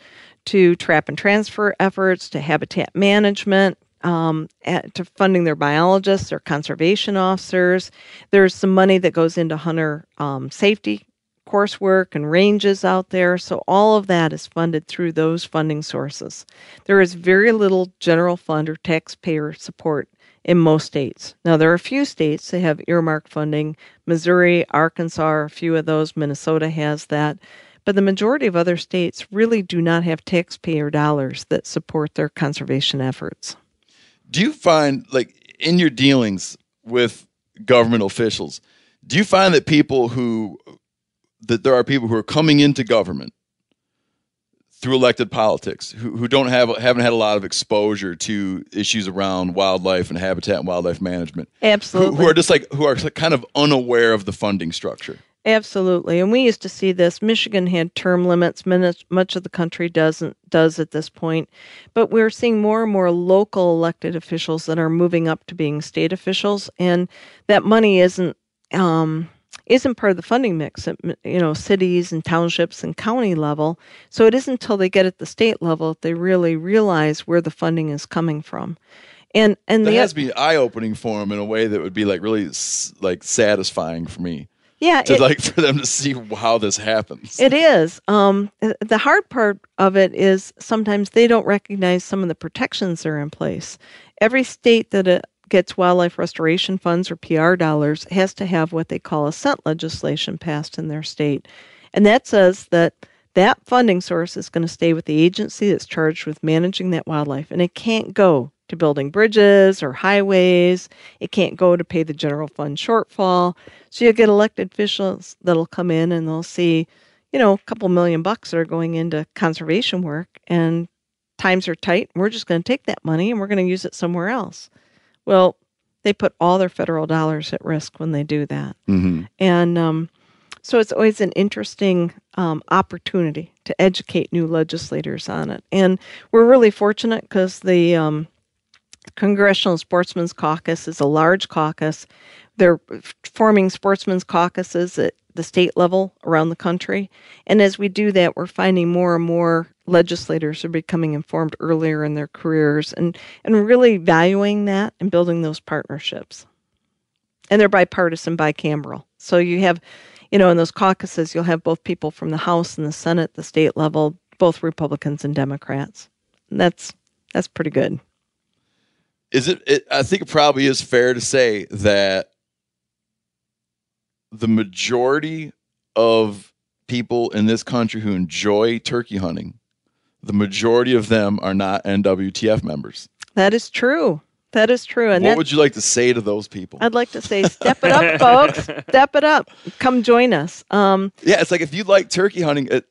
to trap and transfer efforts to habitat management um, at, to funding their biologists, their conservation officers. There's some money that goes into hunter um, safety coursework and ranges out there. So all of that is funded through those funding sources. There is very little general fund or taxpayer support in most states. Now there are a few states that have earmarked funding. Missouri, Arkansas, a few of those. Minnesota has that. But the majority of other states really do not have taxpayer dollars that support their conservation efforts. Do you find like in your dealings with government officials, Do you find that people who that there are people who are coming into government through elected politics who, who don't have haven't had a lot of exposure to issues around wildlife and habitat and wildlife management Absolutely. who are just like who are kind of unaware of the funding structure Absolutely. And we used to see this. Michigan had term limits. Much much of the country doesn't does at this point. But we're seeing more and more local elected officials that are moving up to being state officials and that money isn't um isn't part of the funding mix at you know cities and townships and county level. So it isn't until they get at the state level that they really realize where the funding is coming from. And and that the has to be eye opening for them in a way that would be like really like satisfying for me yeah, to it- like for them to see how this happens It is. Um, the hard part of it is sometimes they don't recognize some of the protections that are in place. Every state that uh, gets wildlife restoration funds or PR dollars has to have what they call assent legislation passed in their state. And that says that that funding source is going to stay with the agency that's charged with managing that wildlife. And it can't go to building bridges or highways. It can't go to pay the general fund shortfall. So you get elected officials that'll come in and they'll see, you know, a couple million bucks that are going into conservation work and times are tight. We're just going to take that money and we're going to use it somewhere else. Well, they put all their federal dollars at risk when they do that. mm-hmm. And um, so it's always an interesting um, opportunity to educate new legislators on it. And we're really fortunate because the um, Congressional Sportsmen's Caucus is a large caucus. They're forming sportsmen's caucuses at the state level around the country. And as we do that, we're finding more and more legislators are becoming informed earlier in their careers and, and really valuing that and building those partnerships and they're bipartisan bicameral. So you have, you know, in those caucuses, you'll have both people from the House and the Senate, the state level, both Republicans and Democrats. And that's that's pretty good. is it, it i think it probably is fair to say that the majority of people in this country who enjoy turkey hunting the majority of them are not nwtf members That is true. That is true. And what would you like to say to those people I'd like to say, step it up, folks. Step it up. Come join us. Um, yeah it's like if you like turkey hunting it,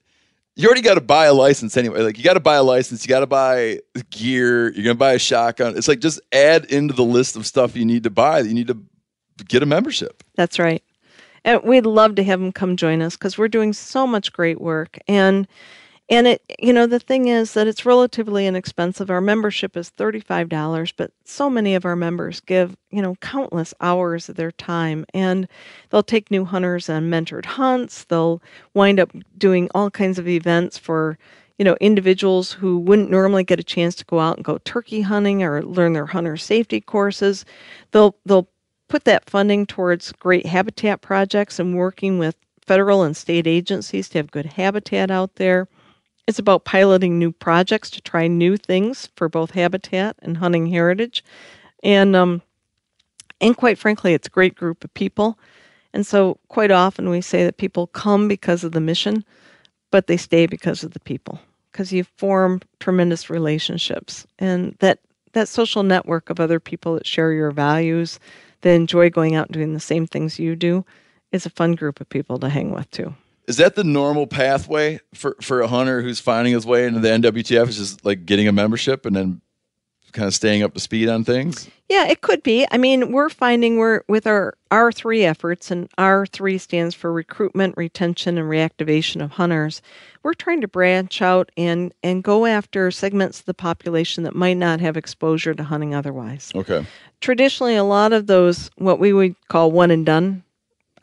you already got to buy a license anyway like you got to buy a license you got to buy gear you're gonna buy a shotgun it's like just add into the list of stuff you need to buy That you need to get a membership That's right. And we'd love to have them come join us because we're doing so much great work. And and it you know the thing is that it's relatively inexpensive. Our membership is thirty five dollars, but so many of our members give you know countless hours of their time, and they'll take new hunters on mentored hunts. They'll wind up doing all kinds of events for you know individuals who wouldn't normally get a chance to go out and go turkey hunting or learn their hunter safety courses. They'll they'll put that funding towards great habitat projects and working with federal and state agencies to have good habitat out there. It's about piloting new projects to try new things for both habitat and hunting heritage. And um, and quite frankly, it's a great group of people. And so quite often we say that people come because of the mission, but they stay because of the people. Because you form tremendous relationships. And that that social network of other people that share your values, that enjoy going out and doing the same things you do, is a fun group of people to hang with too. Is that the normal pathway for, for a hunter who's finding his way into the NWTF? Is just like getting a membership and then kind of staying up to speed on things? Yeah, it could be. I mean, we're finding we're with our R3 efforts, and R3 stands for recruitment, retention, and reactivation of hunters. We're trying to branch out and, and go after segments of the population that might not have exposure to hunting otherwise. Okay. Traditionally, a lot of those, what we would call one and done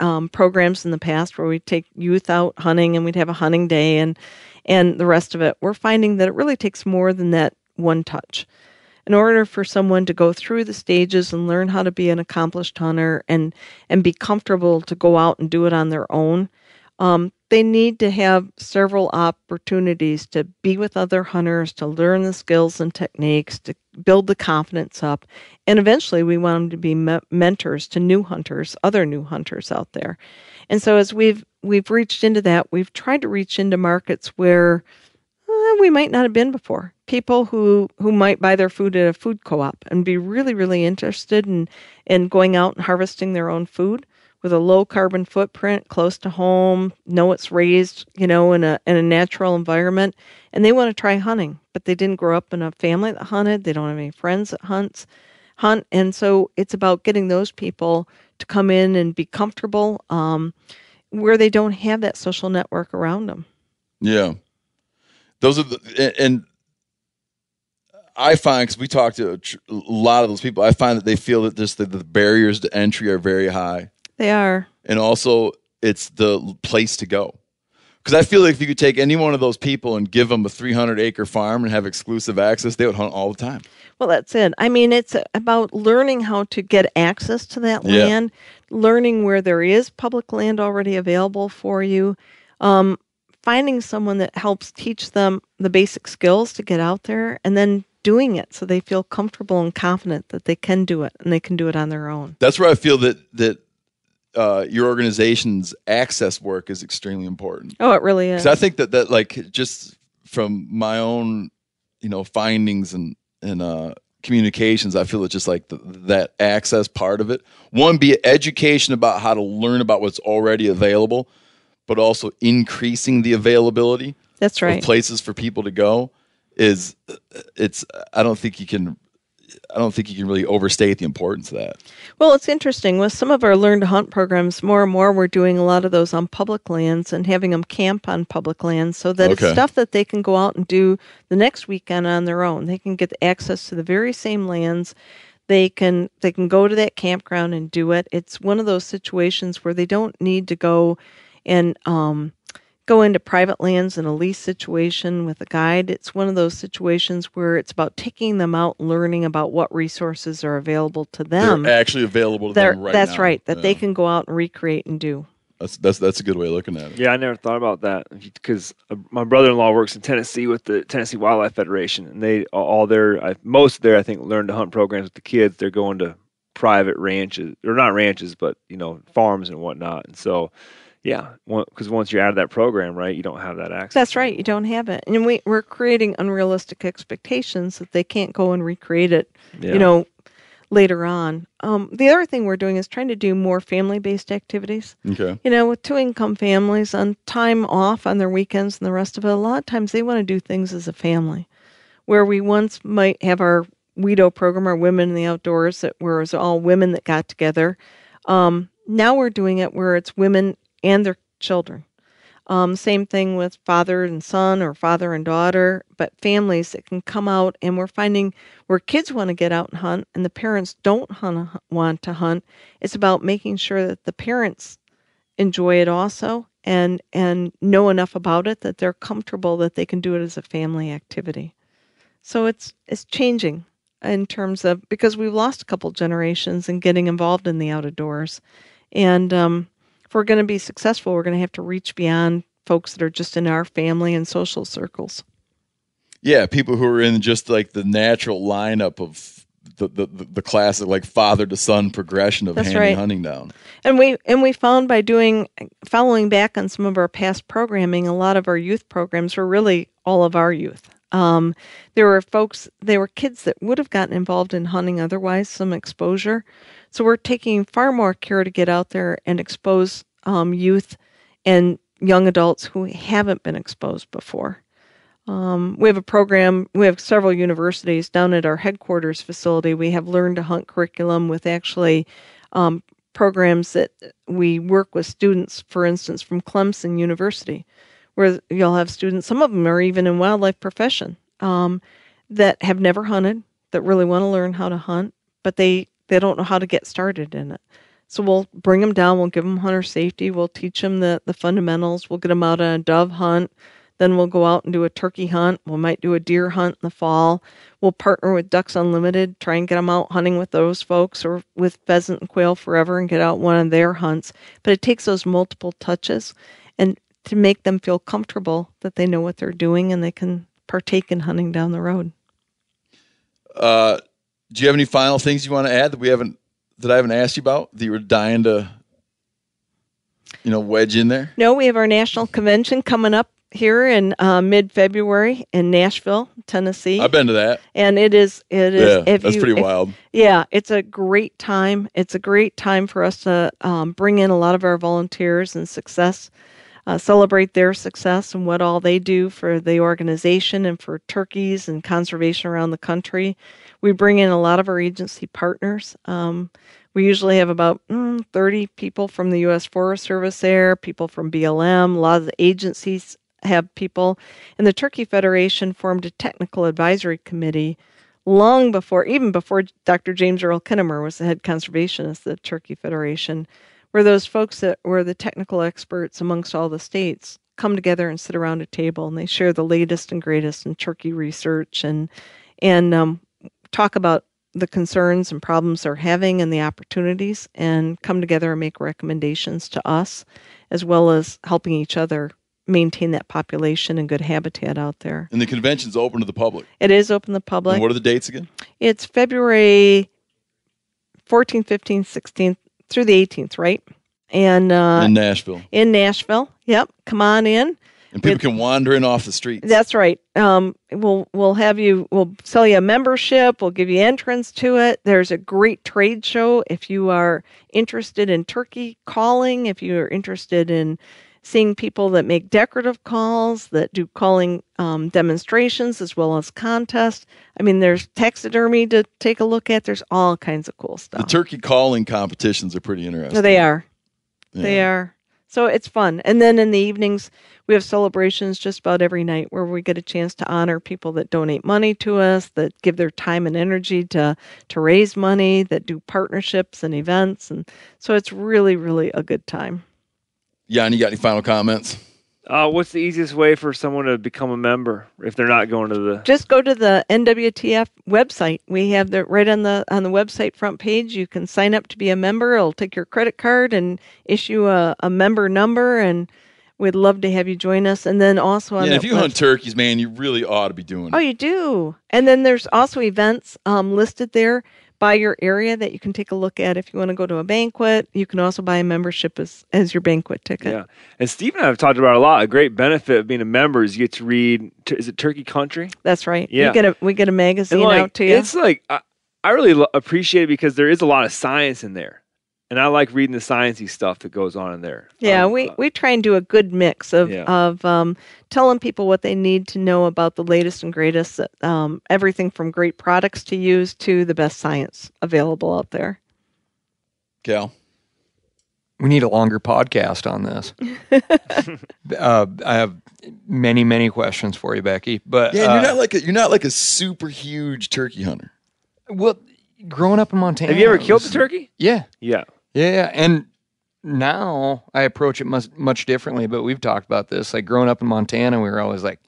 um, programs in the past, where we take youth out hunting and we'd have a hunting day and, and the rest of it, we're finding that it really takes more than that one touch. In order for someone to go through the stages and learn how to be an accomplished hunter and and be comfortable to go out and do it on their own um, they need to have several opportunities to be with other hunters to learn the skills and techniques to build the confidence up. And eventually we want them to be me- mentors to new hunters other new hunters out there. And so as we've we've reached into that we've tried to reach into markets where uh, we might not have been before. People who, who might buy their food at a food co-op and be really, really interested in, in going out and harvesting their own food with a low carbon footprint, close to home, know it's raised, you know, in a in a natural environment, and they want to try hunting, but they didn't grow up in a family that hunted. They don't have any friends that hunts hunt, and so it's about getting those people to come in and be comfortable um, where they don't have that social network around them. Yeah, those are the and- I find because we talk to a lot of those people, I find that they feel that just the, the barriers to entry are very high, They are. and also it's the place to go. Because I feel like if you could take any one of those people and give them a 300 acre farm and have exclusive access, they would hunt all the time. Well, that's it. I mean, it's about learning how to get access to that Yeah. land, learning where there is public land already available for you, um, finding someone that helps teach them the basic skills to get out there, and then doing it so they feel comfortable and confident that they can do it and they can do it on their own. That's where I feel that that uh, your organization's access work is extremely important. Oh, it really is. I think that that like just from my own, you know, findings and and uh, communications, I feel that just like the, that access part of it. One, be education about how to learn about what's already available, but also increasing the availability. That's right. Of places for people to go is it's. I don't think you can. I don't think you can really overstate the importance of that. Well, it's interesting. With some of our Learn to Hunt programs, more and more we're doing a lot of those on public lands and having them camp on public lands so that Okay. it's stuff that they can go out and do the next weekend on their own. They can get access to the very same lands. They can they can go to that campground and do it. It's one of those situations where they don't need to go and um, go into private lands in a lease situation with a guide. It's one of those situations where it's about taking them out, and learning about what resources are available to them. They're actually available to They're- them right that's now. right. That they can go out and recreate and do. That's that's that's a good way of looking at it. Yeah, I never thought about that because uh, my brother-in-law works in Tennessee with the Tennessee Wildlife Federation, and they all their most of their I think learn to hunt programs with the kids. They're going to private ranches or not ranches, but you know farms and whatnot. And so, yeah, because once you're out of that program, right, you don't have that access. That's right. You don't have it, and we we're creating unrealistic expectations that they can't go and recreate it. Yeah. You know, later on. Um, the other thing we're doing is trying to do more family-based activities. Okay. You know, with two-income families on time off on their weekends and the rest of it, a lot of times they want to do things as a family. Where we once might have our WITO program, our Women in the Outdoors, that where it was all women that got together. Um, now we're doing it where it's women and their children. Um, same thing with father and son or father and daughter, but families that can come out and we're finding where kids want to get out and hunt and the parents don't hunt, want to hunt. It's about making sure that the parents enjoy it also and and know enough about it that they're comfortable that they can do it as a family activity. So it's it's changing in terms of because we've lost a couple generations in getting involved in the outdoors, and um, if we're going to be successful, we're going to have to reach beyond folks that are just in our family and social circles. Yeah, people who are in just like the natural lineup of the the, the, classic like father to son progression of That's handing right. hunting down. And we and we found by doing following back on some of our past programming, a lot of our youth programs were really all of our youth. Um, there were folks, there were kids that would have gotten involved in hunting otherwise, some exposure. So we're taking far more care to get out there and expose um, youth and young adults who haven't been exposed before. Um, we have a program, we have several universities down at our headquarters facility. We have Learn to Hunt curriculum with actually um, programs that we work with students, for instance, from Clemson University, where you'll have students, some of them are even in wildlife profession, um, that have never hunted, that really want to learn how to hunt, but they, they don't know how to get started in it. So we'll bring them down, we'll give them hunter safety, we'll teach them the, the fundamentals, we'll get them out on a dove hunt, then we'll go out and do a turkey hunt. We might do a deer hunt in the fall. We'll partner with Ducks Unlimited, try and get them out hunting with those folks or with pheasant and quail forever and get out one of their hunts. But it takes those multiple touches and to make them feel comfortable that they know what they're doing and they can partake in hunting down the road. Uh, do you have any final things you want to add that we haven't that I haven't asked you about that you were dying to you know wedge in there? No, we have our national convention coming up here in uh, mid February in Nashville, Tennessee. I've been to that. and it is it is Yeah, if that's you- pretty if- wild. yeah it's a great time it's a great time for us to um, bring in a lot of our volunteers and success uh, celebrate their success and what all they do for the organization and for turkeys and conservation around the country we bring in a lot of our agency partners um, we usually have about mm, 30 people from the u.s forest service there people from blm a lot of the agencies have people and the turkey federation formed a technical advisory committee long before, even before Dr. James Earl Kennamer was the head conservationist of the Turkey Federation, where those folks that were the technical experts amongst all the states come together and sit around a table and they share the latest and greatest in turkey research and and um, talk about the concerns and problems they're having and the opportunities and come together and make recommendations to us as well as helping each other maintain that population and good habitat out there. And the convention's open to the public. It is open to the public. And what are the dates again? It's February 14th, 15th, 16th through the 18th, right? And uh, in Nashville. in Nashville. Yep. Come on in. And people can wander in off the streets. That's right. Um, we'll we'll have you. We'll sell you a membership. We'll give you entrance to it. There's a great trade show if you are interested in turkey calling. If you are interested in seeing people that make decorative calls, that do calling um, demonstrations as well as contests. I mean, there's taxidermy to take a look at. There's all kinds of cool stuff. The turkey calling competitions are pretty interesting. So they are. They are. So it's fun. And then in the evenings, we have celebrations just about every night where we get a chance to honor people that donate money to us, that give their time and energy to to raise money, that do partnerships and events, and so it's really, really a good time. Yeah. And you got any final comments? Uh, what's the easiest way for someone to become a member if they're not going to the? Just go to the NWTF website. We have the right on the on the website front page. You can sign up to be a member. It'll take your credit card and issue a, a member number, and we'd love to have you join us. And then also on Yeah, if you hunt turkeys, man, you really ought to be doing Oh, it. you do. And then there's also events um, listed there by your area that you can take a look at if you want to go to a banquet. You can also buy a membership as, as your banquet ticket. Yeah, and Steve and I have talked about a lot. A great benefit of being a member is you get to read. t- Is it Turkey Country? That's right. Yeah. You get a, we get a magazine like, out to you. It's like I, I really lo- appreciate it because there is a lot of science in there, and I like reading the sciencey stuff that goes on in there. yeah, Um, we, we try and do a good mix of, Yeah. of um, telling people what they need to know about the latest and greatest, um, everything from great products to use to the best science available out there. Cal. We need a longer podcast on this. uh, I have many, many questions for you, Becky. But Yeah, uh, you're not like a, you're not like a super huge turkey hunter. well, growing up in Montana. Have you ever killed was- the turkey? Yeah, Yeah. Yeah. And now I approach it much much differently. But we've talked about this. Like growing up in Montana, we were always like,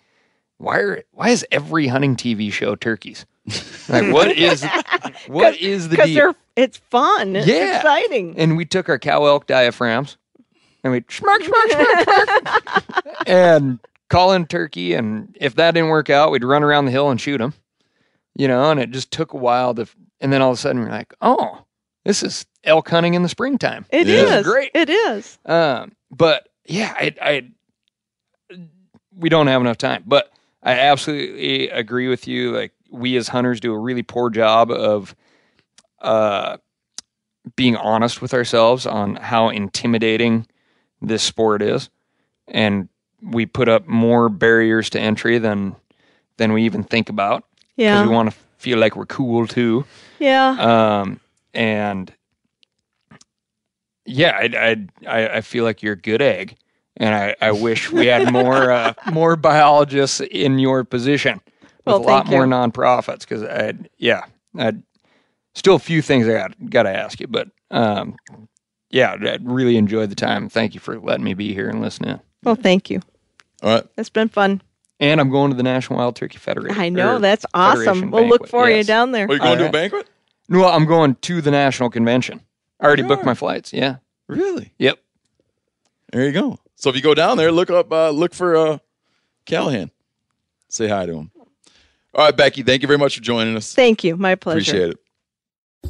why are why is every hunting TV show turkeys? like what is what is the Because deal? they're it's fun. It's Yeah. exciting. and we took our cow elk diaphragms and we smack, smack, smack, smack, and call in turkey. And if that didn't work out, we'd run around the hill and shoot them, you know, and it just took a while to, and then all of a sudden we're like, oh, this is elk hunting in the springtime. It Yeah. is great. It is. Um, but yeah, I, I, we don't have enough time, but I absolutely agree with you. Like we as hunters do a really poor job of, uh, being honest with ourselves on how intimidating this sport is, and we put up more barriers to entry than than we even think about because Yeah. we want to feel like we're cool too. Yeah. Um, and yeah, I, I, I, I feel like you're a good egg, and I, I wish we had more uh, more biologists in your position with Well, a lot thank more nonprofits. Because I, yeah, I still a few things I got got to ask you, but um, yeah, I really enjoyed the time. Thank you for letting me be here and listening. Well, thank you. All right. It's been fun. And I'm going to the National Wild Turkey Federation. I know that's awesome. Federation We'll look banquet, for you down there. Are you going to a banquet? No, I'm going to the national convention. I already booked my flights. Yeah. Really? Yep. There you go. So if you go down there, look up, uh, look for uh, Callaghan. Say hi to him. All right, Becky. Thank you very much for joining us. Thank you. My pleasure. Appreciate it.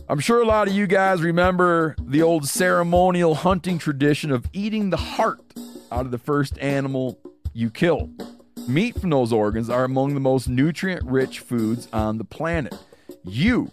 I'm sure a lot of you guys remember the old ceremonial hunting tradition of eating the heart out of the first animal you kill. Meat from those organs are among the most nutrient rich foods on the planet. You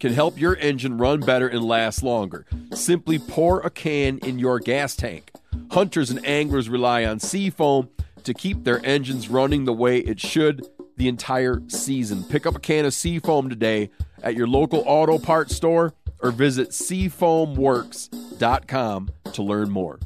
can help your engine run better and last longer. Simply pour a can in your gas tank. Hunters and anglers rely on Seafoam to keep their engines running the way it should the entire season. Pick up a can of Seafoam today at your local auto parts store or visit seafoamworks.com to learn more.